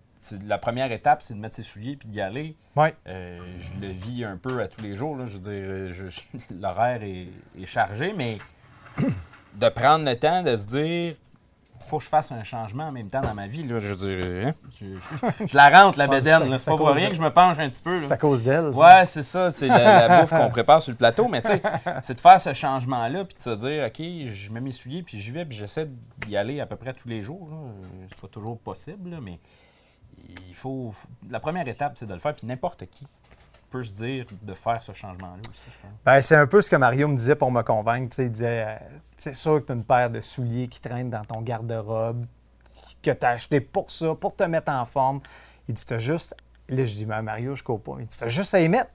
la première étape, c'est de mettre ses souliers puis d'y aller. Oui. Euh, je le vis un peu à tous les jours. là. Je veux dire, euh, l'horaire est, est chargé, mais de prendre le temps de se dire, faut que je fasse un changement en même temps dans ma vie. Là. Je veux dire, hein, je, je la rentre, la bédaine. là. c'est pas pour rien de- que je me penche un petit peu. C'est à cause d'elle. ça. Ouais, c'est ça. C'est la, la bouffe qu'on prépare sur le plateau. Mais tu sais, c'est de faire ce changement-là puis de se dire, OK, je mets mes souliers puis j'y vais puis j'essaie d'y aller à peu près tous les jours. C'est pas toujours possible, là, mais il faut, faut- La première étape, c'est de le faire. Puis n'importe qui peut se dire de faire ce changement-là aussi. Ben, c'est un peu ce que Mario me disait pour me convaincre. Tu sais, il disait euh, c'est sûr que tu as une paire de souliers qui traînent dans ton garde-robe, que tu as acheté pour ça, pour te mettre en forme. Il dit, t'as juste. Là, je dis, Ben, Mario, je cours pas. Il dit, t'as juste à y mettre.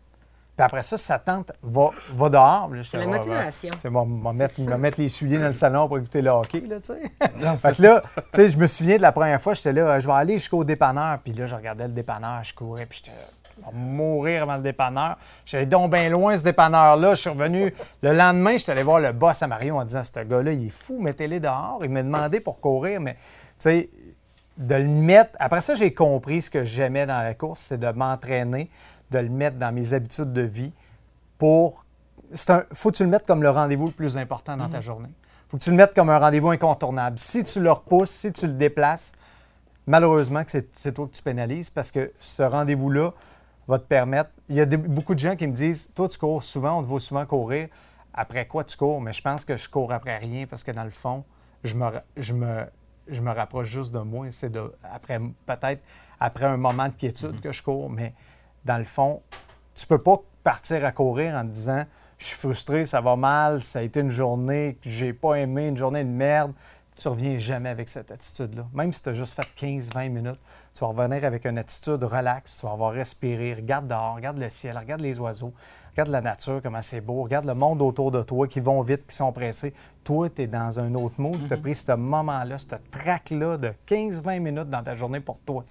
Puis après ça, si ça tente, va, va dehors. Là, C'est la motivation. Tu moi, mettre, me mettre les souliers dans le salon pour écouter le hockey, là, tu sais. Non, Fait que là, tu sais, je me souviens de la première fois, j'étais là, je vais aller jusqu'au dépanneur. Puis là, je regardais le dépanneur, je courais, puis j'étais je vais mourir avant le dépanneur. J'étais donc bien loin, ce dépanneur-là. Je suis revenu le lendemain, je suis allé voir le boss à Mario en disant, ce gars-là, il est fou, mettez-les dehors. Il m'a demandé pour courir, mais tu sais, de le mettre. Après ça, j'ai compris ce que j'aimais dans la course, c'est de m'entraîner, de le mettre dans mes habitudes de vie pour. C'est un... Faut que tu le mettes comme le rendez-vous le plus important dans ta journée. Faut que tu le mettes comme un rendez-vous incontournable. Si tu le repousses, si tu le déplaces, malheureusement que c'est c'est toi que tu pénalises parce que ce rendez-vous-là va te permettre. Il y a des- beaucoup de gens qui me disent Toi, tu cours souvent, on te voit souvent courir. Après quoi tu cours? Mais je pense que je cours après rien parce que dans le fond, je me, ra- je me, je me rapproche juste de moi. C'est de, après, peut-être après un moment de quiétude que je cours, mais dans le fond, tu peux pas partir à courir en te disant Je suis frustré, ça va mal, ça a été une journée que j'ai pas aimé, une journée de merde. Tu reviens jamais avec cette attitude-là. Même si tu as juste fait 15-20 minutes, tu vas revenir avec une attitude relaxe, tu vas avoir respiré, regarde dehors, regarde le ciel, regarde les oiseaux, regarde la nature, comment c'est beau, regarde le monde autour de toi qui vont vite, qui sont pressés. Toi, tu es dans un autre mood, tu as pris ce moment-là, ce track-là de 15-20 minutes dans ta journée pour toi.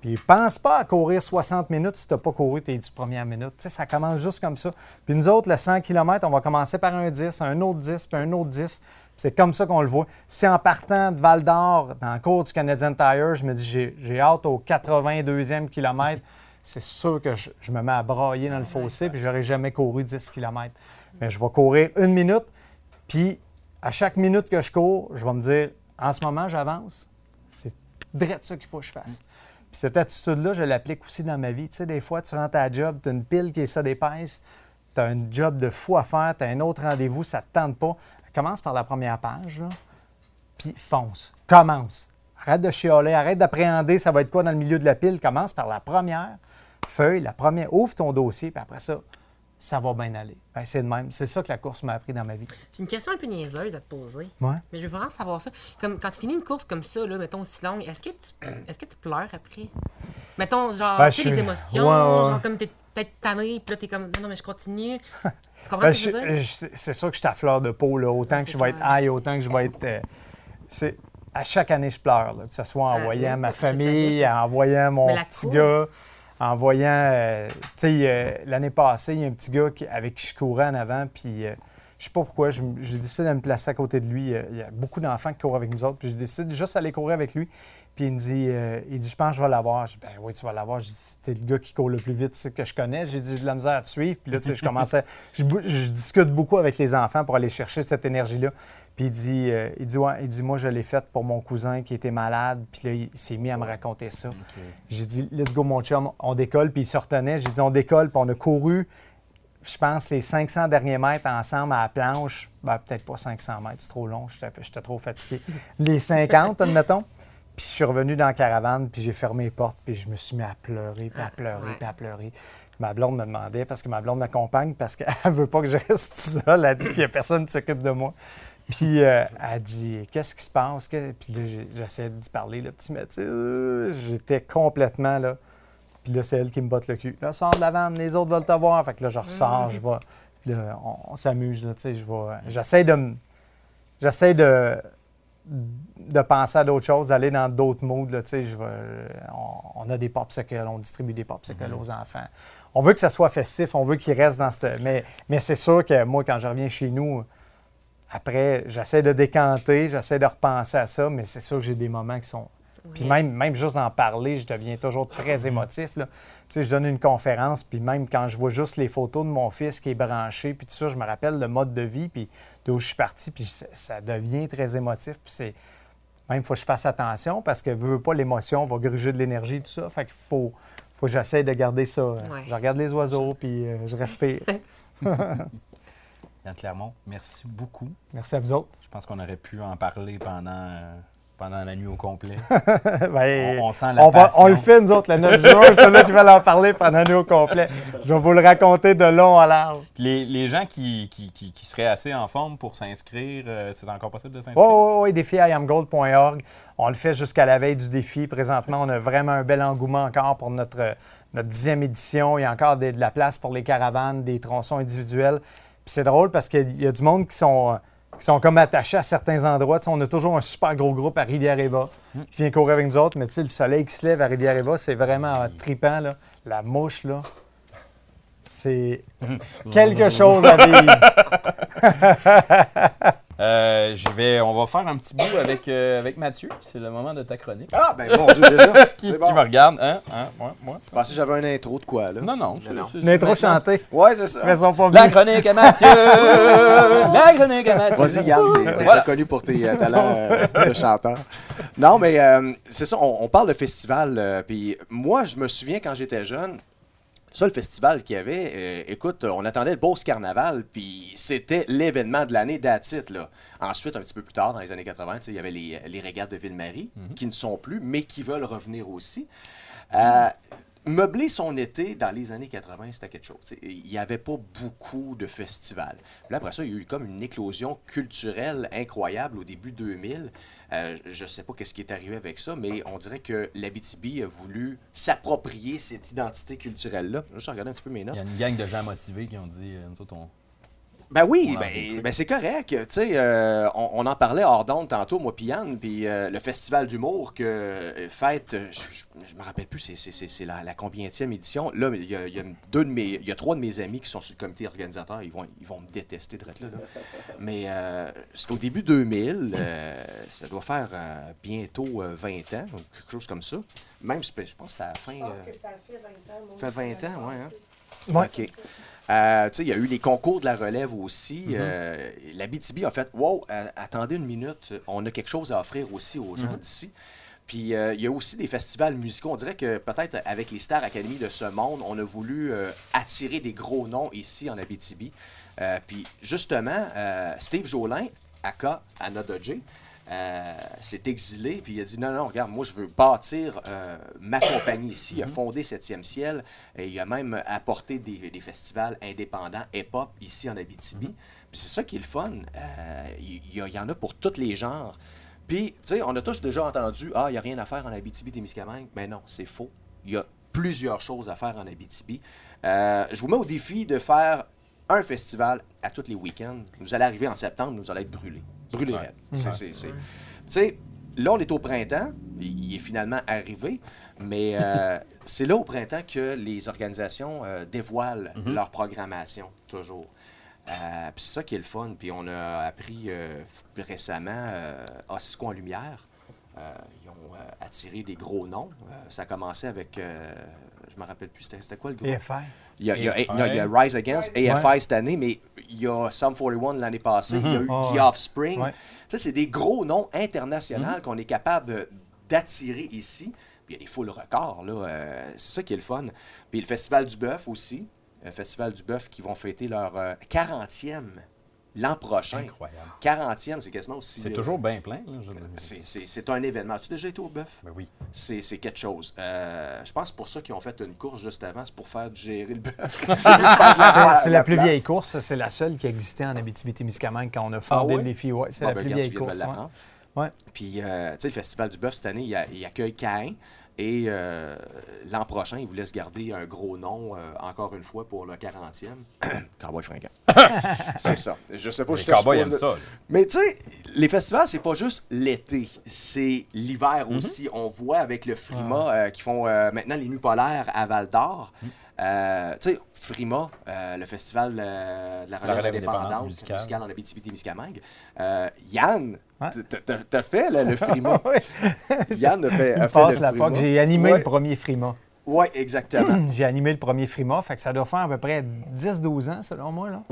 Puis pense pas à courir 60 minutes si tu n'as pas couru tes 10 premières minutes. Tu sais, ça commence juste comme ça. Puis nous autres, le 100 km, on va commencer par un 10, un autre 10, puis un autre 10. C'est comme ça qu'on le voit. Si en partant de Val d'Or, dans le cours du Canadian Tire, je me dis j'ai hâte au 82e kilomètre, c'est sûr que je, je me mets à brailler dans le fossé, puis j'aurais jamais couru 10 km. Mais je vais courir une minute, puis à chaque minute que je cours, je vais me dire en ce moment, j'avance. C'est direct ça qu'il faut que je fasse. Puis cette attitude-là, je l'applique aussi dans ma vie. Tu sais, des fois, tu rentres à la job, tu as une pile qui est ça d'épaisse, tu as un job de fou à faire, tu as un autre rendez-vous, ça ne te tente pas. Commence par la première page, là, puis fonce. Commence. Arrête de chialer, arrête d'appréhender ça va être quoi dans le milieu de la pile. Commence par la première feuille, la première. Ouvre ton dossier, puis après ça, ça va bien aller. Ben, c'est de même. C'est ça que la course m'a appris dans ma vie. J'ai une question un peu niaiseuse à te poser. Ouais. Mais je veux vraiment savoir ça. Comme quand tu finis une course comme ça, là, mettons aussi longue, est-ce que tu est-ce que tu pleures après? Mettons, genre, Ben, tu sais, je les émotions, Ouais, ouais. genre comme t'es peut-être tanné, puis là t'es comme non, non, mais je continue. tu comprends Ben, ce que je veux je- dire? je- c'est sûr que je suis à fleur de peau. Là. Autant que je vais être high, autant que je vais être. euh, c'est, à chaque année, je pleure. là, que ce soit en Ah, voyant ma je famille, je- en voyant mon petit course- gars, en voyant. euh, tu sais, euh, l'année passée, il y a un petit gars qui- avec qui je courais en avant, puis. je sais pas pourquoi, je- j'ai décidé de me placer à côté de lui. Il y a beaucoup d'enfants qui courent avec nous autres, puis j'ai décidé de juste d'aller courir avec lui. Puis il me dit, euh, il dit, je pense que je vais l'avoir. Je dis, ben oui, tu vas l'avoir. Je dis, t'es le gars qui court le plus vite que je connais. J'ai dit, j'ai de la misère à te suivre. Puis là, tu sais, je commençais, je, discute beaucoup avec les enfants pour aller chercher cette énergie-là. Puis il dit, euh, il dit, ouais, il dit, moi, je l'ai faite pour mon cousin qui était malade. Puis là, il s'est mis à me raconter ça. J'ai dit, let's go, mon chum, on décolle. Puis il se retenait. J'ai dit, on décolle. Puis on a couru, je pense, les 500 derniers mètres ensemble à la planche. Ben, peut-être pas 500 mètres, c'est trop long. J'étais j'étais trop fatigué. Les 50, admettons. Puis je suis revenu dans la caravane, puis j'ai fermé les portes, puis je me suis mis à pleurer, puis à pleurer, puis à pleurer. Ma blonde me demandait, parce que ma blonde m'accompagne, parce qu'elle veut pas que je reste seule. Elle dit qu'il n'y a personne qui s'occupe de moi. Puis euh, elle dit Qu'est-ce qui se passe? Que- Puis là, j'essayais d'y parler, le petit métier. J'étais complètement là. Puis là, c'est elle qui me botte le cul. Là, sors de la vanne, les autres veulent te voir. Fait que là, je ressors, je vais. puis là, on, on s'amuse, là, tu sais, je vais. J'essaie de. J'essaie de de penser à d'autres choses, d'aller dans d'autres moods. Là, je on, on a des popsicles, on distribue des popsicles aux enfants. On veut que ça soit festif, on veut qu'ils restent dans cette... Mais, mais c'est sûr que moi, quand je reviens chez nous, après, j'essaie de décanter, j'essaie de repenser à ça, mais c'est sûr que j'ai des moments qui sont... Puis même, même juste d'en parler, je deviens toujours très émotif. Là. Tu sais, je donne une conférence, puis même quand je vois juste les photos de mon fils qui est branché, puis tout ça, je me rappelle le mode de vie, puis d'où je suis parti, puis ça, ça devient très émotif. Puis c'est... Même, il faut que je fasse attention parce que, veux, veux pas, l'émotion va gruger de l'énergie, tout ça. Fait qu'il faut, faut que j'essaie de garder ça. Ouais. Je regarde les oiseaux, puis euh, je respire. Yann Clermont, merci beaucoup. Merci à vous autres. Je pense qu'on aurait pu en parler pendant, euh, pendant la nuit au complet. Ben, On- on sent la on, va- passion. on le fait, nous autres, le 9 juin. Ceux-là qui veulent en parler pendant nous au complet. Je vais vous le raconter de long à large. Les, les gens qui, qui, qui- qui seraient assez en forme pour s'inscrire, euh, c'est encore possible de s'inscrire? Oui, oui, oui, défi iamgold.org. On le fait jusqu'à la veille du défi. Présentement, on a vraiment un bel engouement encore pour notre, notre dixième édition. Il y a encore des- de la place pour les caravanes, des tronçons individuels. Puis c'est drôle parce qu'il y a du monde qui sont, qui sont comme attachés à certains endroits. On a toujours un super gros groupe à Rivière-Eva qui vient courir avec nous autres. Mais le soleil qui se lève à Rivière-Eva, c'est vraiment euh, trippant. Là. La mouche, là, c'est quelque chose à vivre. Euh, je vais, on va faire un petit bout avec, euh, avec Mathieu. C'est le moment de ta chronique. Ah, ben mon Dieu, déjà. qui, bon. me regarde, hein? hein? Ouais, moi. Je pensais que j'avais un intro de quoi, là. Non, non. c'est- Une intro chantée. Ouais, c'est ça. Mais ils sont pas La venus. chronique à Mathieu! La chronique à Mathieu! Vas-y, Yann, t'es Voilà. reconnu pour tes euh, talents euh, de chanteur. Non, mais euh, c'est ça, on, on parle de festival. euh, Puis moi, je me souviens quand j'étais jeune, Ça, le festival qu'il y avait, euh, écoute, on attendait le Beauce Carnaval, puis c'était l'événement de l'année d'attitude. là. Ensuite, un petit peu plus tard, dans les années 80, tu sais, il y avait les, les régates de Ville-Marie, qui ne sont plus, mais qui veulent revenir aussi. Euh, meubler son été dans les années 80, c'était quelque chose. Il n'y avait pas beaucoup de festivals. Puis là, après ça, il y a eu comme une éclosion culturelle incroyable au début 2000. Euh, je ne sais pas qu'est-ce qui est arrivé avec ça, mais on dirait que l'Abitibi a voulu s'approprier cette identité culturelle-là. Je regarder un petit peu mes notes. Il y a une gang de gens motivés qui ont dit euh, Ben oui, ben, ben c'est correct. Tu sais, euh, on, on en parlait hors d'onde tantôt, moi, puis Yann, puis euh, le festival d'humour que euh, fête, euh, je, me rappelle plus, c'est- c'est c'est- c'est la, la combienième édition. Là, il y, a, il y a deux de mes, il y a trois de mes amis qui sont sur le comité organisateur. Ils vont, ils vont me détester de là, là. Mais euh, c'est au début 2000. euh, ça doit faire euh, bientôt euh, 20 ans, ou quelque chose comme ça. Même, je pense que c'était à la fin. Je pense euh, que ça fait 20 ans. moi, fait 20 l'année ans, ouais, hein? Ouais. OK. Euh, il y a eu les concours de la relève aussi. Mhm. Euh, la BTB a fait Wow, attendez une minute, on a quelque chose à offrir aussi aux Mhm. gens d'ici. Puis euh, il y a aussi des festivals musicaux. On dirait que peut-être avec les Star Academy de ce monde, on a voulu euh, attirer des gros noms ici en Abitibi. Euh, puis justement, Steve Jolin, aka Anna Dodge, euh, s'est exilé, puis il a dit non, non, regarde, moi je veux bâtir euh, ma compagnie ici. Il a fondé Septième Ciel, et il a même apporté des, des festivals indépendants hip-hop ici en Abitibi. Puis c'est ça qui est le fun. Euh, Il y, en a pour tous les genres. Puis, tu sais, on a tous déjà entendu Ah, il n'y a rien à faire en Abitibi-Témiscamingue. Mais non, c'est faux. Il y a plusieurs choses à faire en Abitibi. Je vous mets au défi de faire un festival à tous les week-ends. Vous allez arriver en septembre, nous allons être brûlés. Ouais. Tu sais, là, on est au printemps. Il est finalement arrivé. Mais euh, c'est là au printemps que les organisations euh, dévoilent leur programmation, toujours. Euh, puis c'est ça qui est le fun. Puis on a appris récemment Ossisco en lumière. Ils ont attiré des gros noms. Ça a commencé avec. Euh, je me rappelle plus, c'était quoi le groupe? EFI. il y, a, il y a- AFI. non, il y a Rise Against, AFI cette année, mais il y a Sum 41 l'année passée, il y a eu The. Offspring. Ouais. Ça, c'est des gros noms internationaux qu'on est capable d'attirer ici. Puis il y a des foules records, là. euh, c'est ça qui est le fun. Puis le Festival du Bœuf aussi. Le Festival du Bœuf qui vont fêter leur euh, 40e l'an prochain. Incroyable. 40e, c'est quasiment aussi. C'est toujours bien plein. Là, je veux dire. c'est- un événement. As-tu déjà été au Bœuf? Ben oui. C'est quelque chose. Euh, je pense que c'est pour ça qu'ils ont fait une course juste avant, c'est pour faire gérer le bœuf. C'est la plus place. vieille course, c'est la seule qui existait en Abitibi-Témiscamingue quand on a fondé Ah ouais? le défi. Ouais, c'est Bon, la ben, plus vieille course. ouais. Puis, euh, tu sais, le Festival du Bœuf, cette année, il, a- il accueille Cain. Et euh, l'an prochain, il vous laisse garder un gros nom, euh, encore une fois, pour le 40e. Cowboy fringant. c'est ça. Je sais pas Les je suppose aiment ça. là. mais tu sais, les festivals, c'est pas juste l'été, c'est l'hiver aussi. On voit avec le Frima euh, qui font euh, maintenant les nuits polaires à Val d'Or. Euh, tu sais, Frima, euh, le festival euh, de la relève relève indépendante indépendante musicale, musicale. en Abitibi-Témiscamingue. Euh, Yann, Ouais. t'as fait là, le Frima. Yann a fait, a fait passe le la. POC. J'ai animé Ouais. le premier Frima. Ouais, exactement. J'ai animé le premier Frima, fait que ça doit faire à peu près 10-12 ans, selon moi. Là.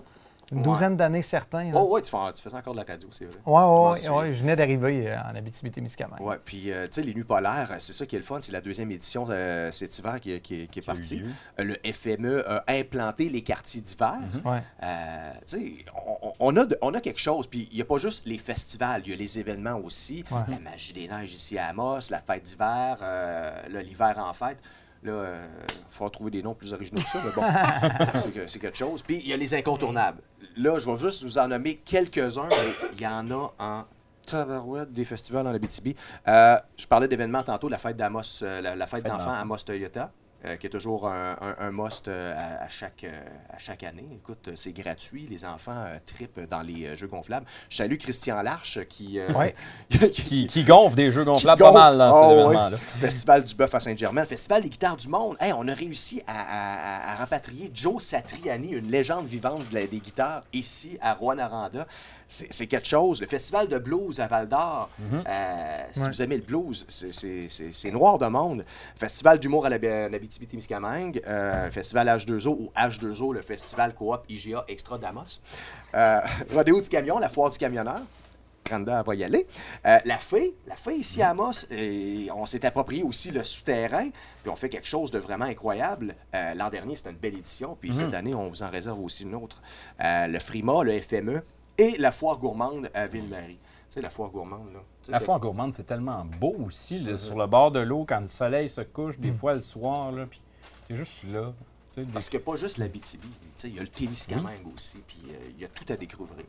Une douzaine d'années certains. oh, ouais, tu fais, tu fais encore de la radio, c'est vrai. M'en ouais, ouais, je venais d'arriver euh, en Abitibi-Témiscamingue. Ouais, puis euh, tu sais, les Nuits polaires, euh, c'est ça qui est le fun, c'est la deuxième édition euh, cet hiver qui, qui- qui est partie. Euh, le FME a implanté les quartiers d'hiver. Ouais. Euh, tu sais, on, on a de- on a quelque chose, puis il n'y a pas juste les festivals, il y a les événements aussi. Ouais. La magie des neiges ici à Amos, la fête d'hiver, euh, l'hiver en fête. Là, il faut trouver des noms plus originaux que ça, mais bon, c'est que- c'est quelque chose. Puis il y a les incontournables. Là, je vais juste vous en nommer quelques-uns, mais il y en a en tabarouette des festivals en Abitibi. Euh, je parlais d'événements tantôt, la fête d'Amos, euh, la, la fête Fête d'enfants Amos Toyota. Euh, qui est toujours un, un- un must euh, à, à chaque, euh, à chaque année. Écoute, c'est gratuit. Les enfants tripent dans les jeux gonflables. Je salue Christian Larche qui, Ouais. Qui, qui gonfle des jeux gonflables gonfle. pas mal dans cet ouais. événement-là. Festival du Bœuf à Saint-Germain, Festival des guitares du monde. Hey, on a réussi à, à- rapatrier Joe Satriani, une légende vivante des guitares, ici à Rouen-Aranda. C'est quelque chose. Le Festival de blues à Val d'Or, euh, si Ouais. vous aimez le blues, c'est- noir de monde. Festival d'humour à la en Abitibi-Témiscamingue, euh, Festival H2O ou H2O, le Festival coop IGA Extra d'Amos. Euh, Rodéo du camion, la foire du camionneur. Brenda va y aller. Euh, la fée, la fée ici à Amos, on s'est approprié aussi le souterrain, puis on fait quelque chose de vraiment incroyable. Euh, L'an dernier, c'était une belle édition, puis cette année, on vous en réserve aussi une autre. Euh, le Frima, le FME et la foire gourmande à Ville-Marie. Tu sais, la foire gourmande, là. Tu sais, La foire gourmande, c'est tellement beau aussi, là, sur le bord de l'eau, quand le soleil se couche, Mm. des fois le soir, là, puis t'es juste là. tu sais, des- Parce qu'il n'y a pas juste la BTB, tu sais, il y a le Témiscamingue aussi, puis euh, il y a tout à découvrir.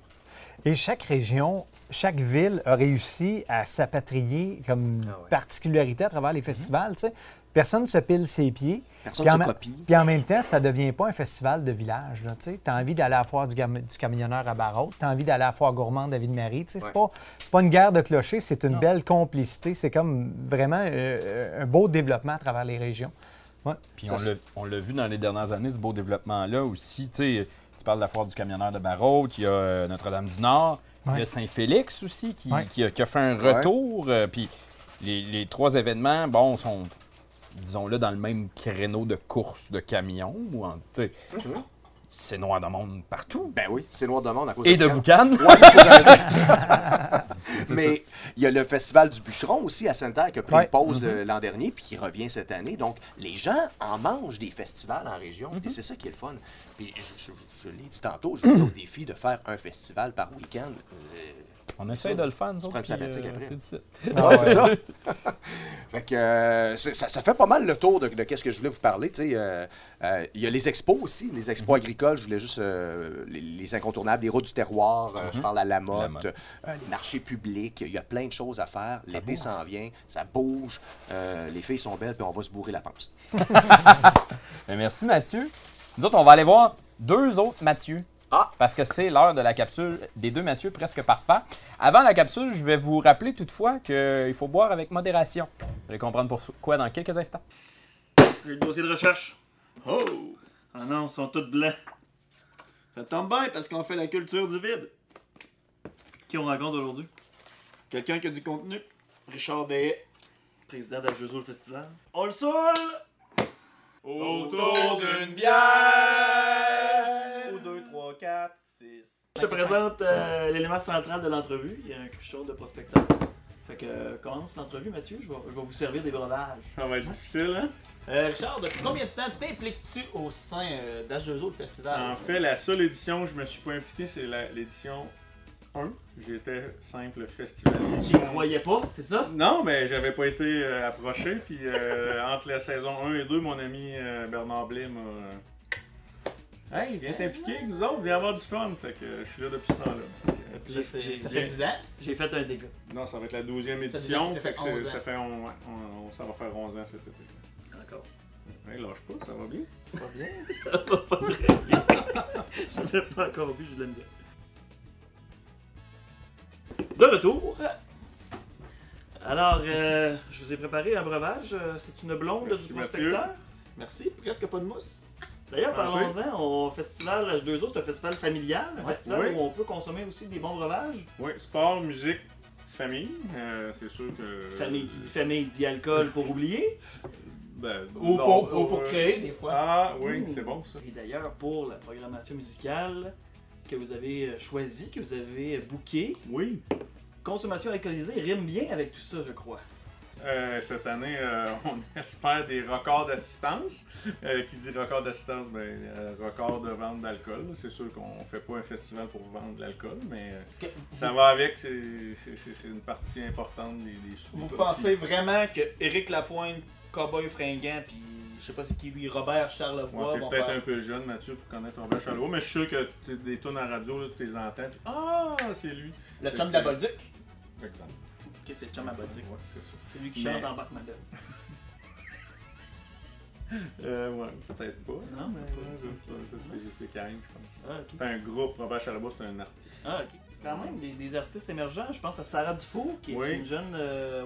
Et chaque région, chaque ville a réussi à s'apatrier comme Ah ouais. particularité à travers les festivals. tu sais. Personne ne se pile ses pieds. Personne en se copie. Puis en même temps, ça ne devient pas un festival de village. Tu as envie d'aller à la foire du, gam- du camionneur à Barrault, tu as envie d'aller à la foire gourmande à Ville-Marie. C'est Ouais. pas, une guerre de clochers, c'est une belle complicité. C'est comme vraiment euh, un beau développement à travers les régions. Ouais. Puis Ça, on l'a- vu dans les dernières années, ce beau développement-là aussi. Tu parles de la foire du camionneur de Barrault, il y a euh, Notre-Dame-du-Nord, il y a Saint-Félix aussi qui, Ouais. qui a, qui a fait un retour. euh, puis les, les trois événements, bon, sont, disons-le, dans le même créneau de course de camions. Ou en- Mm-hmm. C'est noir de monde partout. Ben oui, c'est Noir de Monde à cause Et de Boucan. boucan. Ouais, c'est ça. Mais il y a le Festival du bûcheron aussi à Sainte-Terre qui a pris Ouais. une pause euh, l'an dernier puis qui revient cette année. Donc, les gens en mangent des festivals en région et c'est ça qui est le fun. Puis, je, je- je l'ai dit tantôt, je au défi de faire un festival par week-end. Euh, On essaie de le faire, nous Tu autres. puis, sabbatique euh, après. C'est difficile. Ouais, c'est ça. fait que, euh, ça, ça fait pas mal le tour de, de qu'est-ce que je voulais vous parler. euh, euh, Il y a les expos aussi, les expos agricoles. Je voulais juste euh, les, les incontournables, les routes du terroir. euh, Je parle à la mode, motte. euh, les marchés publics. Il y a plein de choses à faire. L'été s'en vient, ça bouge. euh, les filles sont belles, puis on va se bourrer la panse. Merci Mathieu. Nous autres, on va aller voir deux autres Mathieu. Ah! Parce que c'est l'heure de la capsule des deux Mathieu presque parfait. Avant la capsule, je vais vous rappeler toutefois qu'il faut boire avec modération. Vous allez comprendre pourquoi dans quelques instants. J'ai le dossier de recherche. Oh! Ah non, ils sont tous blancs. Ça tombe bien parce qu'on fait la culture du vide. Qui on rencontre aujourd'hui? Quelqu'un qui a du contenu. Richard Dehaye, président le Festival. On le saoule! Autour d'une bière! 2, 3, 4, 6. Je te présente euh, l'élément central de l'entrevue. Il y a un cruchon de prospecteur. Fait que euh, commence l'entrevue, Mathieu. Je vais, je vais vous servir des breuvages. Ça va être difficile, hein? Euh, Richard, depuis combien de temps t'impliques-tu au sein euh, d'H2O, le festival? En fait, la seule édition où je me suis pas impliqué, c'est l'édition 1. J'étais simple festivalier. Tu y croyais pas, c'est ça? Non, mais j'avais pas été euh, approché. Puis euh, entre la saison 1 et 2, mon ami euh, Bernard Blais m'a. Hey, viens t'impliquer avec nous autres, viens avoir du fun. Fait que euh, je suis là depuis ce temps-là. Fait que, c'est- ça fait 10 ans, j'ai fait un dégât. Non, ça va être la 12e Ça édition. ça fait fait que c'est- 11 ans. ça fait on- ouais, on- on- ça va faire 11 ans cet été. D'accord. Hey, lâche pas, ça va bien. Ça va bien? Ça va pas très bien. Je l'ai pas encore vu, je l'aime bien. De retour. Alors, euh, je vous ai préparé un breuvage. Euh, C'est une blonde Merci, du Mathieu. prospecteur. Merci, presque pas de mousse. D'ailleurs, parlons-en, au festival H2O, c'est un festival familial, un Ouais. festival Oui. où on peut consommer aussi des bons breuvages. Oui, sport, musique, famille. Euh, c'est sûr que. Famille qui dit famille dit alcool pour oublier. Ben, Ou non, pour, ou pour euh, créer, des fois. Ah oui, c'est bon ça. Et d'ailleurs, pour la programmation musicale que vous avez euh, choisie, que vous avez bookée, Oui. consommation alcoolisée rime bien avec tout ça, je crois. Euh, cette année, euh, on espère des records d'assistance. Euh, qui dit record d'assistance, ben, euh, record de vente d'alcool. C'est sûr qu'on fait pas un festival pour vendre de l'alcool, mais euh, que ça va avec. C'est une partie importante des, des sous. vous pensez vraiment que Éric Lapointe, Cowboy fringant, puis je sais pas c'est qui lui, Robert Charlevoix, Ouais, t'es peut-être faire... un peu jeune, Mathieu, pour connaître Robert Charlot, mais je suis sûr que des tunes en radio, tu les entends. Ah, c'est lui. Le chum de la Bolduc. Exactement. Ok, c'est le chum à. Ouais, c'est ça. C'est lui qui chante en Madel. Euh, ouais, peut-être pas. Non, c'est mais- ça, c'est- Karim, je pense. Ah. C'est un groupe, Robert Charlebois, c'est un artiste. Ah, ok. Quand même, des, des artistes émergents. Je pense à Sarah Dufour, qui est Oui. une jeune euh,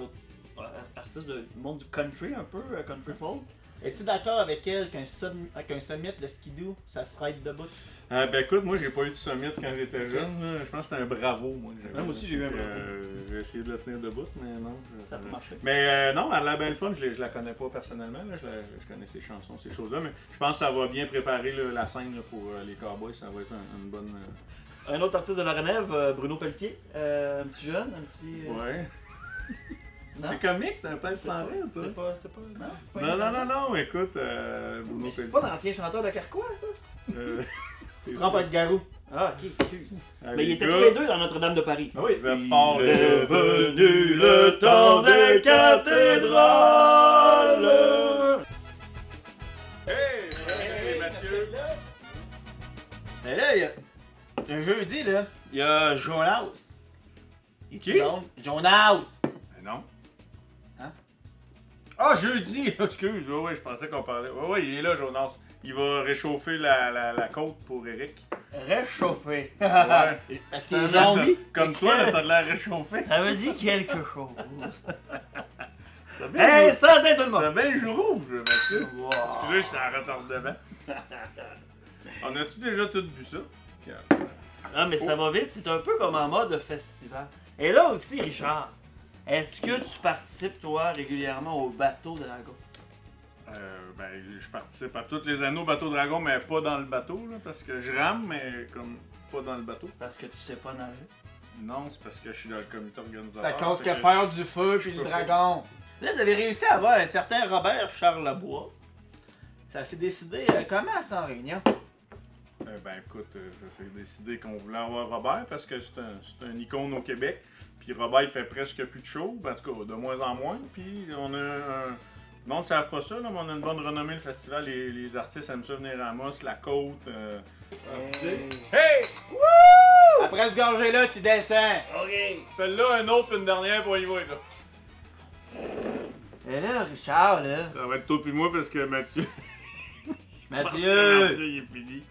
artiste de- du monde du country, un peu, euh, country folk. Es-tu d'accord avec elle qu'un sum- qu'un summit, le skidoo, ça se ride debout? Ah, ben écoute, moi j'ai pas eu de summit quand j'étais jeune. là. Je pense que c'était un bravo, moi. moi aussi, j'ai eu un bravo. euh, j'ai essayé de le tenir debout, mais non. Ça a pas marché. Mais euh, non, elle a l'air bien le fun. Je, je la connais pas personnellement. là. Je, la- je connais ses chansons, ces choses-là. Mais je pense que ça va bien préparer là, la scène là, pour euh, les Cowboys. Ça va être un- une bonne. euh, Un autre artiste de la relève, euh, Bruno Pelletier. Euh, un petit jeune, un petit. euh, Ouais. C'est comique, t'as pas sans rire, toi. C'est pas. C'est pas. Non, c'est Non, non, non, non, écoute, euh, Bruno Mais c'est pas l'ancien chanteur de Carquois, ça? Euh, Tu te trompes avec Garou. Ah, ok, excuse. ah, Mais ils étaient tous les deux dans Notre-Dame de Paris. Vous êtes forts, Il les est venu le temps des cathédrales. Hey, hey, Mathieu. Mais là, il y a. Un jeudi, là, il y a Jonas. Qui? Jonas. Non. Ah, jeudi! Excuse, oui, oui, je pensais qu'on parlait. Oui, oui, il est là, Jonas. Il va réchauffer la, la, la côte pour Eric. Réchauffé. Ouais. Parce qu'il est jaune. Comme toi, là, t'as de l'air réchauffé. Ça veut dire quelque chose. T'as bien, hey, santé tout le t'as monde! bien le jour rouge, Mathieu. Wow. Excusez, j'étais en retardement. On a-tu déjà tout vu ça? Ah, mais ça va vite, c'est un peu comme en mode festival. Et là aussi, Richard, est-ce que tu participes, toi, régulièrement au bateau dragon? Euh, ben, je participe à tous les anneaux bateau dragon, mais pas dans le bateau, là, parce que je rame, mais comme pas dans le bateau. Parce que tu sais pas nager. Non, c'est parce que je suis dans le comité organisateur. C'est à cause qu'il a que peur je- du feu puis le pas. dragon. Là, vous avez réussi à avoir un certain Robert Charles Labois. Ça s'est décidé euh, comment ça en réunion? Euh, ben écoute, euh, ça s'est décidé qu'on voulait avoir Robert parce que c'est un, c'est un icône au Québec. Puis Robert, il fait presque plus de show, ben, en tout cas de moins en moins. Puis on a un. Le monde ne savent pas ça, là, mais on a une bonne renommée le festival. Les, les artistes aiment ça venir à Amos, la côte. euh, Hey! Après ce gorgé-là, tu descends. OK. Celle-là, un autre, une dernière pour y voir, là. Et là, Richard, là. Ça va être toi puis moi parce que Mathieu. Mathieu! Mathieu, il est fini.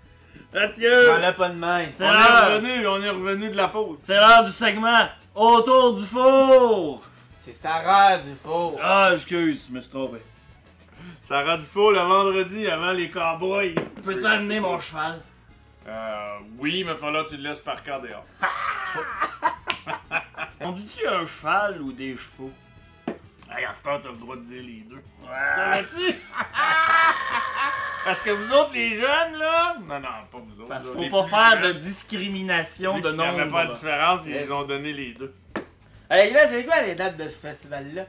Mathieu! J'en ai pas de main. C'est On est revenu, on est revenu de la pause. C'est l'heure du segment Autour du four! C'est Sarah du four. Ah, excuse, je me suis trompé. Sarah Dufault le vendredi avant les cowboys. Peux-tu amener mon cheval? Euh, oui, mais il va falloir que tu le laisses par cœur dehors. On dit-tu un cheval ou des chevaux? Hey, à ce temps, t'as le droit de dire les deux. Savais-tu? Parce que vous autres, les jeunes, là. Non, non, pas vous autres. Parce qu'il les faut pas faire de discrimination vu de qu'ils savaient pas la nombre. différence, ils Yes. ont donné les deux. Hey, là, c'est quoi les dates de ce festival-là?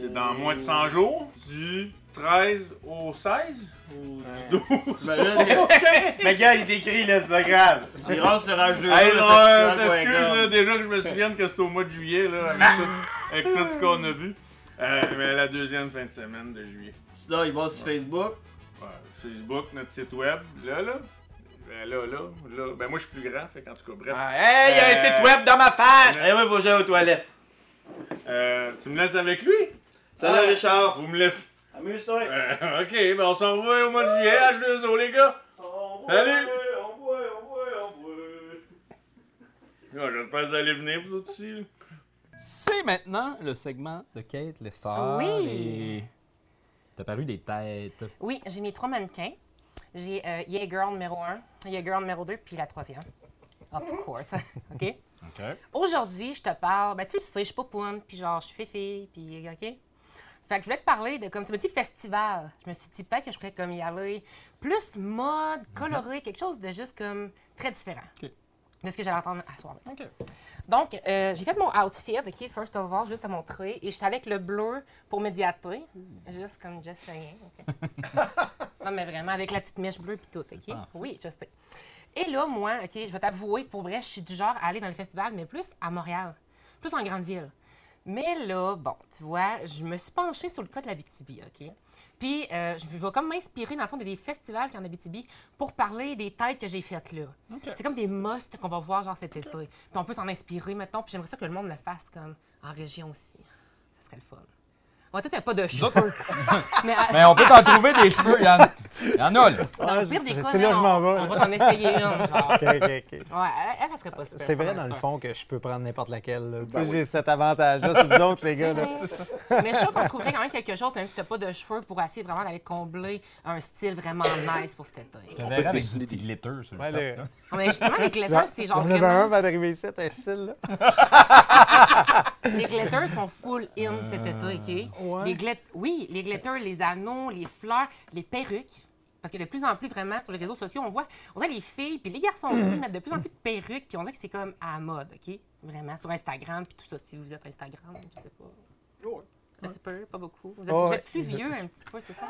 C'est dans moins de 100 jours, du 13 au 16 ou du 12. Ben là, Mais gars, il décrit là, c'est pas grave. races sur H2O, Hey, le non, euh, là, déjà que je me souvienne que c'était au mois de juillet, là, avec, tout, avec tout ce qu'on a vu. Euh, mais la deuxième fin de semaine de juillet. Sinon, il va sur Facebook. Ouais, Facebook, notre site web, là, là. Ben là, là, là. Ben moi, je suis plus grand, fait qu'en tout cas, bref. Ah, hey, il y a un Euh, site web dans ma face! Eh ouais, faut que aux toilettes. Euh, tu me laisses avec lui? Salut, Ah, Richard. Vous me laissez. Amuse-toi. Euh, ok, ben on s'en revoit au mois de juillet, H2O, les gars. Salut. On boit, on boit, on boit. Ah, J'espère que vous allez venir, vous autres aussi. là. C'est maintenant le segment de Kate Lessard. Oui. Et t'as paru des têtes. Oui, j'ai mes trois mannequins. J'ai euh, Yeah Girl numéro 1, Yeah Girl numéro 2, puis la troisième. Of course. OK? OK. Aujourd'hui, je te parle, ben tu le sais, je suis pas poune, puis genre, je suis fifi, puis OK? Fait que je voulais te parler de, comme tu me dis, festival. Je me suis dit peut-être que je pourrais comme y aller plus mode, coloré, quelque chose de juste comme très différent OK. de ce que j'allais entendre à soir. OK. Donc, euh, j'ai fait mon outfit, OK, first of all, juste à montrer. Et j'étais avec le bleu pour médiater. Juste comme just saying. OK? non, mais vraiment, avec la petite mèche bleue puis tout, OK? Oui, je sais. Et là, moi, OK, je vais t'avouer, pour vrai, je suis du genre à aller dans le festival, mais plus à Montréal, plus en grande ville. Mais là, bon, tu vois, je me suis penchée sur le cas de la BTB, OK? Puis, euh, je vais comme m'inspirer, dans le fond, de des festivals qu'il y en a Abitibi pour parler des têtes que j'ai faites là. C'est comme des musts qu'on va voir, genre, cet été. Puis on peut s'en inspirer, maintenant. Puis j'aimerais ça que le monde le fasse, comme, en région aussi. Ça serait le fun. On va peut-être pas de cheveux. mais, à- Mais on peut t'en trouver des cheveux. Il y en, il y en a, là. c'est- là que je on, m'en vais, on va t'en essayer une, genre. OK, OK, OK. Ouais, elle, elle, serait pas super. C'est vrai, dans le fond, que je peux prendre n'importe laquelle. là. Tu sais, Ben oui. j'ai cet avantage-là sur vous autres, les gars. là. Mais je suis sûre qu'on trouverait quand même quelque chose, même si t'as pas de cheveux, pour essayer vraiment d'aller combler un style vraiment nice pour cet été. Je te peut verrais avec dessiner des- glitter sur le Ouais, top. le- là. Mais justement, les glitters, c'est genre J'en avais un vraiment... avant d'arriver ici, un style. Là. Les glitters sont full in cet été, OK? Ouais. Les glit- Oui, les glitters, les anneaux, les fleurs, les perruques. Parce que de plus en plus, vraiment, sur les réseaux sociaux, on voit, on voit les filles, puis les garçons aussi mettent de plus en plus de perruques, puis on dirait que c'est comme à la mode, OK? Vraiment, sur Instagram, puis tout ça. Si vous êtes Instagram, je sais pas. Un petit peu, pas beaucoup. Vous êtes, vous êtes plus vieux un petit peu, c'est ça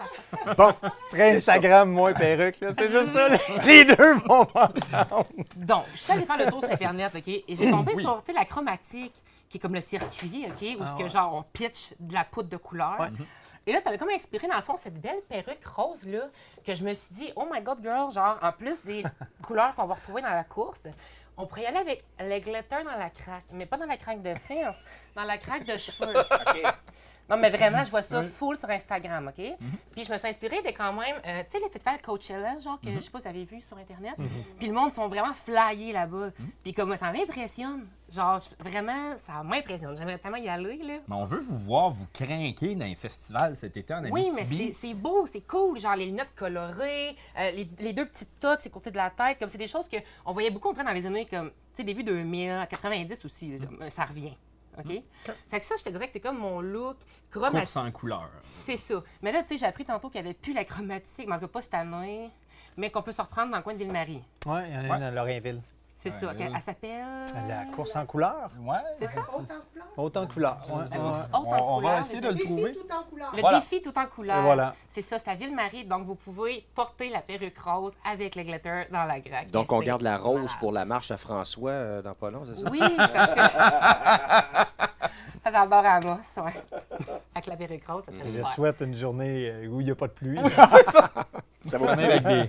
la Bon, très Instagram, moins perruque, là. C'est juste ça. Les deux vont ensemble. Donc, je suis allée faire le tour sur Internet, OK? Et j'ai tombé sur tu sais, la chromatique, qui est comme le circuit, OK? Où ce que, genre, on pitch de la poudre de couleur. Et là, ça m'a comme inspiré, dans le fond, cette belle perruque rose-là, que je me suis dit, oh my God, girl, genre, en plus des couleurs qu'on va retrouver dans la course, on pourrait y aller avec le glitter dans la craque, mais pas dans la craque de fesses, dans la craque de cheveux. Non, mais vraiment, je vois ça full sur Instagram, OK? Puis je me suis inspirée de quand même, euh, tu sais, les festivals Coachella, genre, que je sais pas si vous avez vu sur Internet. Puis le monde sont vraiment flyés là-bas. Puis comme ça m'impressionne. Genre, je- vraiment, ça m'impressionne. J'aimerais tellement y aller, là. Mais on veut vous voir vous craquer dans les festivals cet été en Oui, mais Abitibi. c'est- beau, c'est cool. Genre, les lunettes colorées, euh, les, les deux petites toques, c'est côté de la tête. Comme c'est des choses qu'on voyait beaucoup, on dirait, dans les années comme, tu sais, début 2000, 90 aussi. Mm. Ça revient. OK? Fait que ça, je te dirais que c'est comme mon look chromatique. en couleur. C'est ça. Mais là, tu sais, j'ai appris tantôt qu'il n'y avait plus la chromatique, mais en tout cas pas cette année, mais qu'on peut se reprendre dans le coin de Ville-Marie. Oui, il y en a une à Lorrainville. C'est ça. Elle, elle s'appelle. La course en couleur? Ouais. C'est ça? Haute en couleur. Haute On, en on va couleur, essayer de le ça. trouver. tout en couleur. Le Voilà. défi tout en couleur. Et voilà. C'est ça, c'est à Ville-Marie. Donc, vous pouvez porter la perruque rose avec le glitter dans la graque. Donc, on garde la rose pour la marche à François euh, dans pas long, c'est ça? Oui, ça serait. Ça va avoir à Amos, ouais. Avec la perruque rose, ça serait Je super. souhaite une journée euh, où il n'y a pas de pluie. Ça va Venir avec des,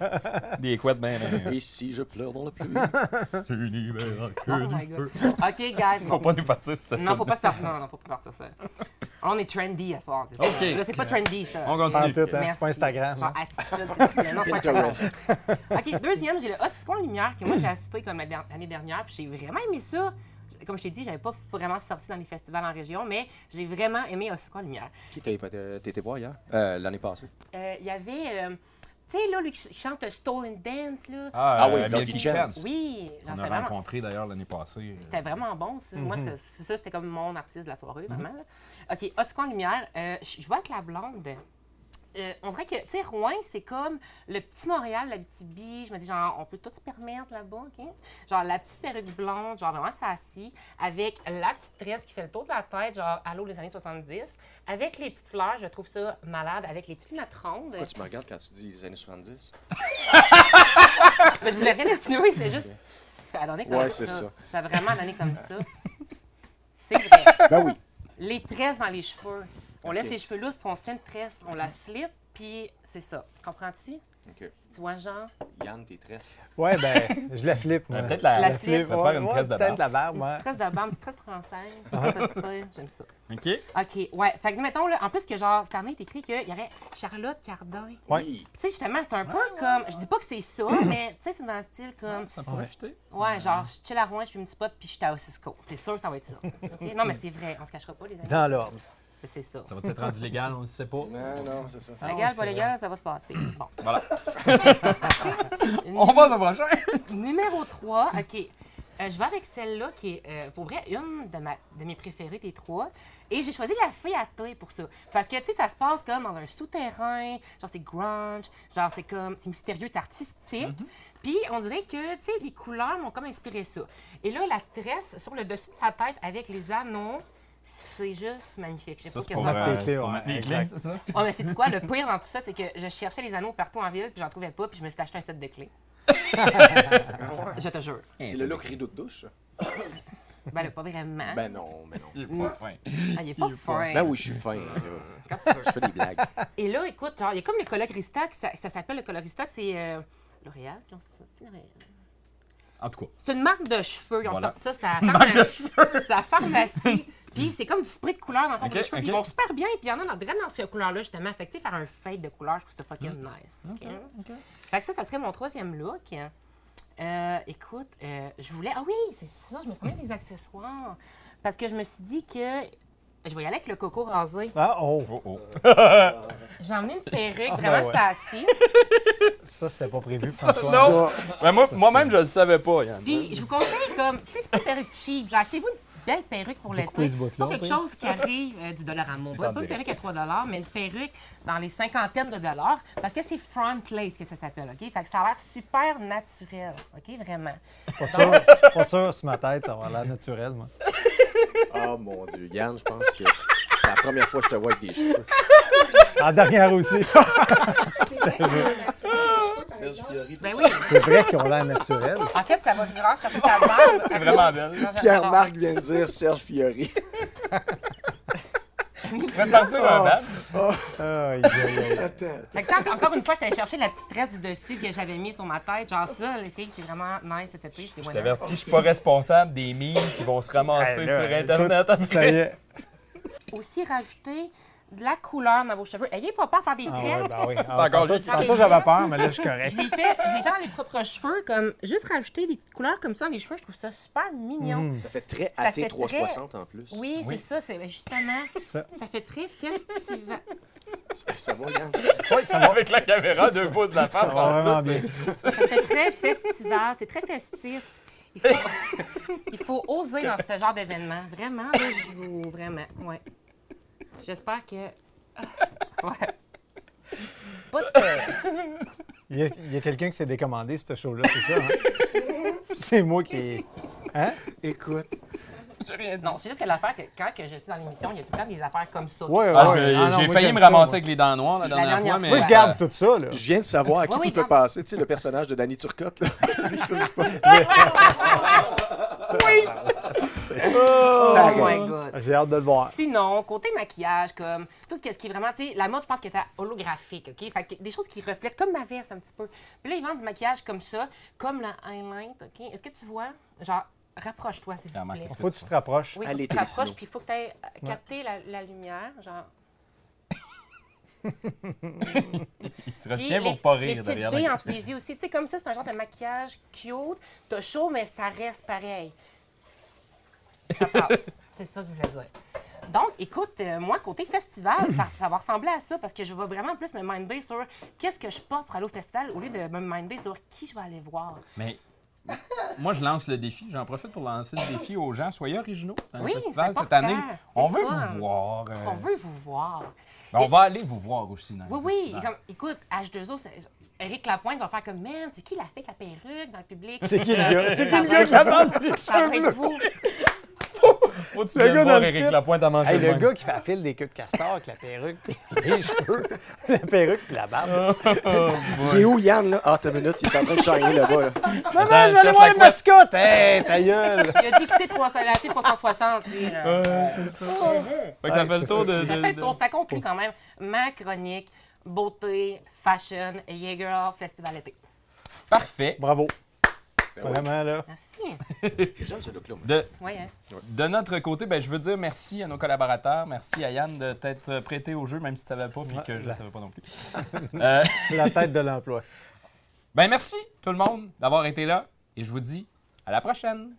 des couettes bien. Et si je pleure dans la pluie? Tu n'y verras que Oh du my feu. God. OK, guys. Faut pas nous partir sur cette Non, faut pas se partir. Non, non, faut pas partir ça. On est trendy à ce soir, c'est ça. OK. Là, c'est pas trendy, ça. On C'est- continue. Tout, hein, c'est Merci. pas Instagram. Genre hein. attitude, plaît. Non, c'est pas. OK, deuxième, j'ai le Oscon Lumière que moi j'ai assisté comme l'année dernière, puis j'ai vraiment aimé ça. Comme je t'ai dit, j'avais pas vraiment sorti dans les festivals en région, mais j'ai vraiment aimé Oscon Lumière. Qui t'as t'as été voir hier? Euh, L'année passée. Euh, Il y avait, euh, tu sais, là, lui qui ch- chante Stolen Dance, là. Ah, Ah oui, euh, Milky Milky Chance. Chance. Oui, genre, On a vraiment, rencontré d'ailleurs l'année passée. c'était vraiment bon, ça. Moi, Mhm. c'est- ça, c'était comme mon artiste de la soirée, vraiment. là. OK, Oscon Lumière, euh, je je vois avec la blonde. Euh, on dirait que, tu sais, Rouen, c'est comme le petit Montréal, la BTB. Je me dis, genre, on peut tout se permettre là-bas, OK? Genre, la petite perruque blonde, genre vraiment sassy, avec la petite tresse qui fait le tour de la tête, genre, allô des années 70, avec les petites fleurs, je trouve ça malade, avec les petites lunettes rondes. Pourquoi tu me regardes quand tu dis les années 70? Mais je voulais rien insinuer, c'est juste. Ça a donné comme Ouais, ça. c'est ça. Ça a vraiment donné comme ça. C'est vrai. Ben oui. Les tresses dans les cheveux. On laisse les cheveux lousses, puis on se fait une tresse, on la flippe, puis c'est ça. Comprends-tu? OK. Tu vois, genre? Yann, tes tresses. Ouais, ben, je la flippe. moi. Peut-être la, la la va te faire une Ouais, tresse de ouais, barbe. la barbe, Une ouais. petite tresse de barbe, une tresse française. C'est pas J'aime ça. OK. OK, ouais. Fait que, mettons, là, en plus que, genre, cette année, il est écrit qu'il y aurait Charlotte Cardin. Ouais. Oui. Tu sais, justement, c'est un peu comme. Je dis pas que c'est ça, mais tu sais, c'est dans le style comme. Ça pourrait fitter. Ouais, genre, je chill à Rouen, je suis une petite pote, puis je suis à Cisco. C'est sûr que ça va être ça. Non, mais c'est vrai, on se cachera pas, les amis. Dans l'ordre. C'est ça. Ça va être rendu légal, on ne sait pas. Non, non, c'est ça. Légal, c'est pas légal, ça va se passer. Bon. Voilà. On passe au prochain. Numéro 3, OK. Euh, je vais avec celle-là qui est, euh, pour vrai, une de, ma- de mes préférées des trois. Et j'ai choisi la fille à thé pour ça. Parce que, tu sais, ça se passe comme dans un souterrain. Genre, c'est grunge. Genre, c'est comme, c'est mystérieux, c'est artistique. Puis, on dirait que, tu sais, les couleurs m'ont comme inspiré ça. Et là, la tresse sur le dessus de la tête avec les anneaux, c'est juste magnifique. Je sais Ça, pas pour, en euh, clés, c'est mettre clés, ça? Ouais, mais c'est quoi? Le pire dans tout ça, c'est que je cherchais les anneaux partout en ville, puis j'en trouvais pas, puis je me suis acheté un set de clés. je te jure. C'est le look rideau de douche? ça? Ben, là, pas vraiment. Ben non, mais non. Il est pas fin. Ah, il est pas fin. Ben oui, je suis fin. Quand tu veux. Je fais des blagues. Et là, écoute, genre, il y a comme le colorista, qui ça, ça s'appelle le colorista, c'est euh, L'Oréal qui ont sorti L'Oréal. En tout cas, C'est une marque de cheveux. Ils ont Voilà. sorti ça, c'est la à la pharmacie. Puis c'est comme du spray de couleur dans le fond les cheveux. Ils vont super bien. Puis il y en a dans, vraiment dans cette couleur-là, justement. Fait que, faire un fade de couleur, je trouve ça fucking Hmm. nice. ok? Fait que ça, ça serait mon troisième look. Euh, écoute, euh, je voulais. Ah oui, c'est ça, je me suis mis des accessoires. Parce que je me suis dit que. Je vais y aller avec le coco rasé. Ah, oh. oh oh. J'ai emmené une perruque Ah, vraiment ben ouais. sassy. Ça, c'était pas prévu, François. Ça, Ben, moi, moi-même, je le savais pas, Yann. Puis je vous conseille comme, tu sais, c'est pas une perruque cheap. Genre, achetez-vous une belle perruque pour l'été. Pas quelque oui. chose qui arrive euh, du dollar à mot. Pas pas une perruque à 3 mais une perruque dans les cinquantaines de dollars. Parce que c'est front lace que ça s'appelle, OK? Fait que ça a l'air super naturel, OK? Vraiment. Pas sûr, pas sûr sur ma tête, ça va avoir l'air naturel, moi. Oh mon Dieu, Yann, je pense que c'est la première fois que je te vois avec des cheveux. En dernière aussi. Ben oui. C'est vrai qu'ils ont l'air naturels. En fait, ça va vraiment chercher ta barbe. C'est vraiment belle. Pierre-Marc vient de dire Serge Fiori. Tu vas partir que, quand- encore une fois, je t'allais chercher la petite tresse du dessus que j'avais mis sur ma tête. Genre ça, les filles, c'est vraiment nice cet été. C'est Je t'avertis, je suis pas responsable des mimes qui vont se ramasser Hey, là, sur Internet écoute, Ça y est. Aussi rajouter de la couleur dans vos cheveux. Ayez pas peur de faire des Ah tresses. ouais, ben oui. Ah, tantôt, le- tantôt, j'avais peur, mais là, je suis correct. Je l'ai fait, je fait dans mes propres cheveux, comme juste rajouter des petites couleurs comme ça dans les cheveux, je trouve ça super mignon. Mm. Ça fait très Ça fait AT 360 en plus. Oui, c'est ça, c'est ben, justement, Ça- ça. fait très festival. Ça, ça va, Yann? Oui, ça va. Avec la caméra, deux pouces de la face. Ça va en vraiment bien. Ça fait très festival, c'est très festif. Il faut, il faut oser dans ce genre d'événement. Vraiment, là, je vous. Vraiment, ouais. J'espère que. Ouais. C'est pas ce que. Il y a, quelqu'un qui s'est décommandé ce show-là, c'est ça, hein? C'est moi qui... Hein? Écoute, J'ai rien dit. Non, c'est juste que l'affaire que quand que je suis dans l'émission, il y a tout le temps des affaires comme ça. Ouais, Ah, me- Ah J'ai failli me ça, ramasser moi. avec les dents noires la La dernière, fois, mais. Moi, je garde tout ça, là. je viens de savoir à qui Oui, tu oui, peux garde. passer. Tu sais, le personnage de Danny Turcotte, là. Oh Pareil. my god. J'ai hâte de le voir. Sinon, côté maquillage, comme tout ce qui est vraiment, tu sais, la mode, je pense que était holographique, OK? Fait que des choses qui reflètent comme ma veste un petit peu. Puis là, ils vendent du maquillage comme ça, comme le highlight, OK? Est-ce que tu vois? Genre, rapproche-toi, s'il vous Remarque, plaît. est-ce Faut que tu te rapproches. Oui, faut que tu te rapproches, puis il faut que tu aies capté la, la lumière, genre. Il se retient les- pour pas Les rire derrière billes la en des yeux aussi. Tu sais, comme ça, c'est un genre de maquillage cute. T'as chaud, mais ça reste pareil. Ça passe. c'est ça que je voulais dire. Donc, écoute, euh, moi, côté festival, ça, ça va ressembler à ça parce que je vais vraiment plus me minder sur qu'est-ce que je porte pour aller au festival au lieu de me minder sur qui je vais aller voir. Mais moi, je lance le défi. J'en profite pour lancer le défi aux gens. Soyez originaux dans Oui, le festival cette année. C'est On veut vous voir. euh, On veut vous voir. Ben, on va aller vous voir aussi dans Oui, oui. Comme, écoute, H2O, c'est- Éric Lapointe va faire comme, man, c'est qui la fille avec la perruque dans le public? C'est qui le gars? C'est qui le gars qui les Ça va être vous. Faut tu Le gars voir Éric. Lapointe à manger Hey, le même. gars qui fait la file des queues de castor avec la perruque, les cheveux, la perruque puis la barbe. Il est où, Yann, là? Ah, t'as une minute, il est en train de shiner là-bas, là. Maman, je vais aller voir le mascotte! Hey, ta gueule! Il a dit écoutez 300, la fille 360. Lui, là. Fait que ça fait le c'est tour ça. de. Ça fait le tour. Ça conclut quand même ma chronique beauté, fashion, girl, festival été. Parfait. Bravo. Ben. Vraiment, là. Merci. J'aime ce look-là, moi. De, Ouais, hein. de notre côté, ben, je veux dire merci à nos collaborateurs. Merci à Yann de t'être prêté au jeu, même si tu ne savais pas, puis que je ne savais pas non plus. Euh, La tête de l'emploi. ben, merci tout le monde d'avoir été là. Et je vous dis à la prochaine.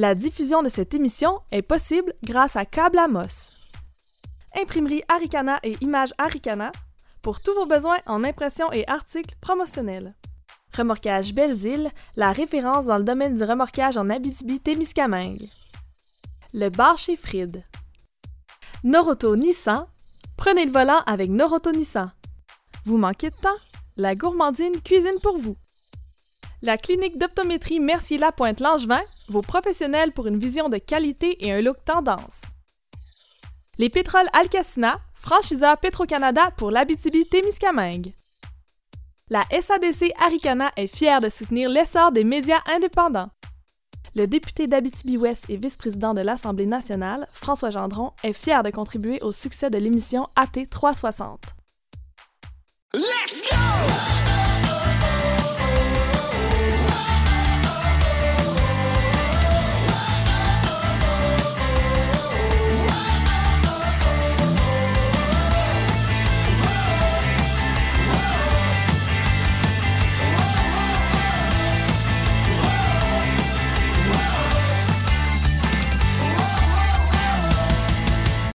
La diffusion de cette émission est possible grâce à Câble Amos. Imprimerie Aricana et Images Aricana pour tous vos besoins en impression et articles promotionnels. Remorquage Belles-Îles, la référence dans le domaine du remorquage en Abitibi-Témiscamingue. Le bar chez Fried. Noroto Nissan, prenez le volant avec Noroto Nissan. Vous manquez de temps? La gourmandine cuisine pour vous. La clinique d'optométrie Mercier-Lapointe-Langevin, vos professionnels pour une vision de qualité et un look tendance. Les pétroles Alcacina, franchiseur Petro-Canada pour l'Abitibi-Témiscamingue. La SADC Aricana est fière de soutenir l'essor des médias indépendants. Le député d'Abitibi-Ouest et vice-président de l'Assemblée nationale, François Gendron, est fier de contribuer au succès de l'émission AT 360.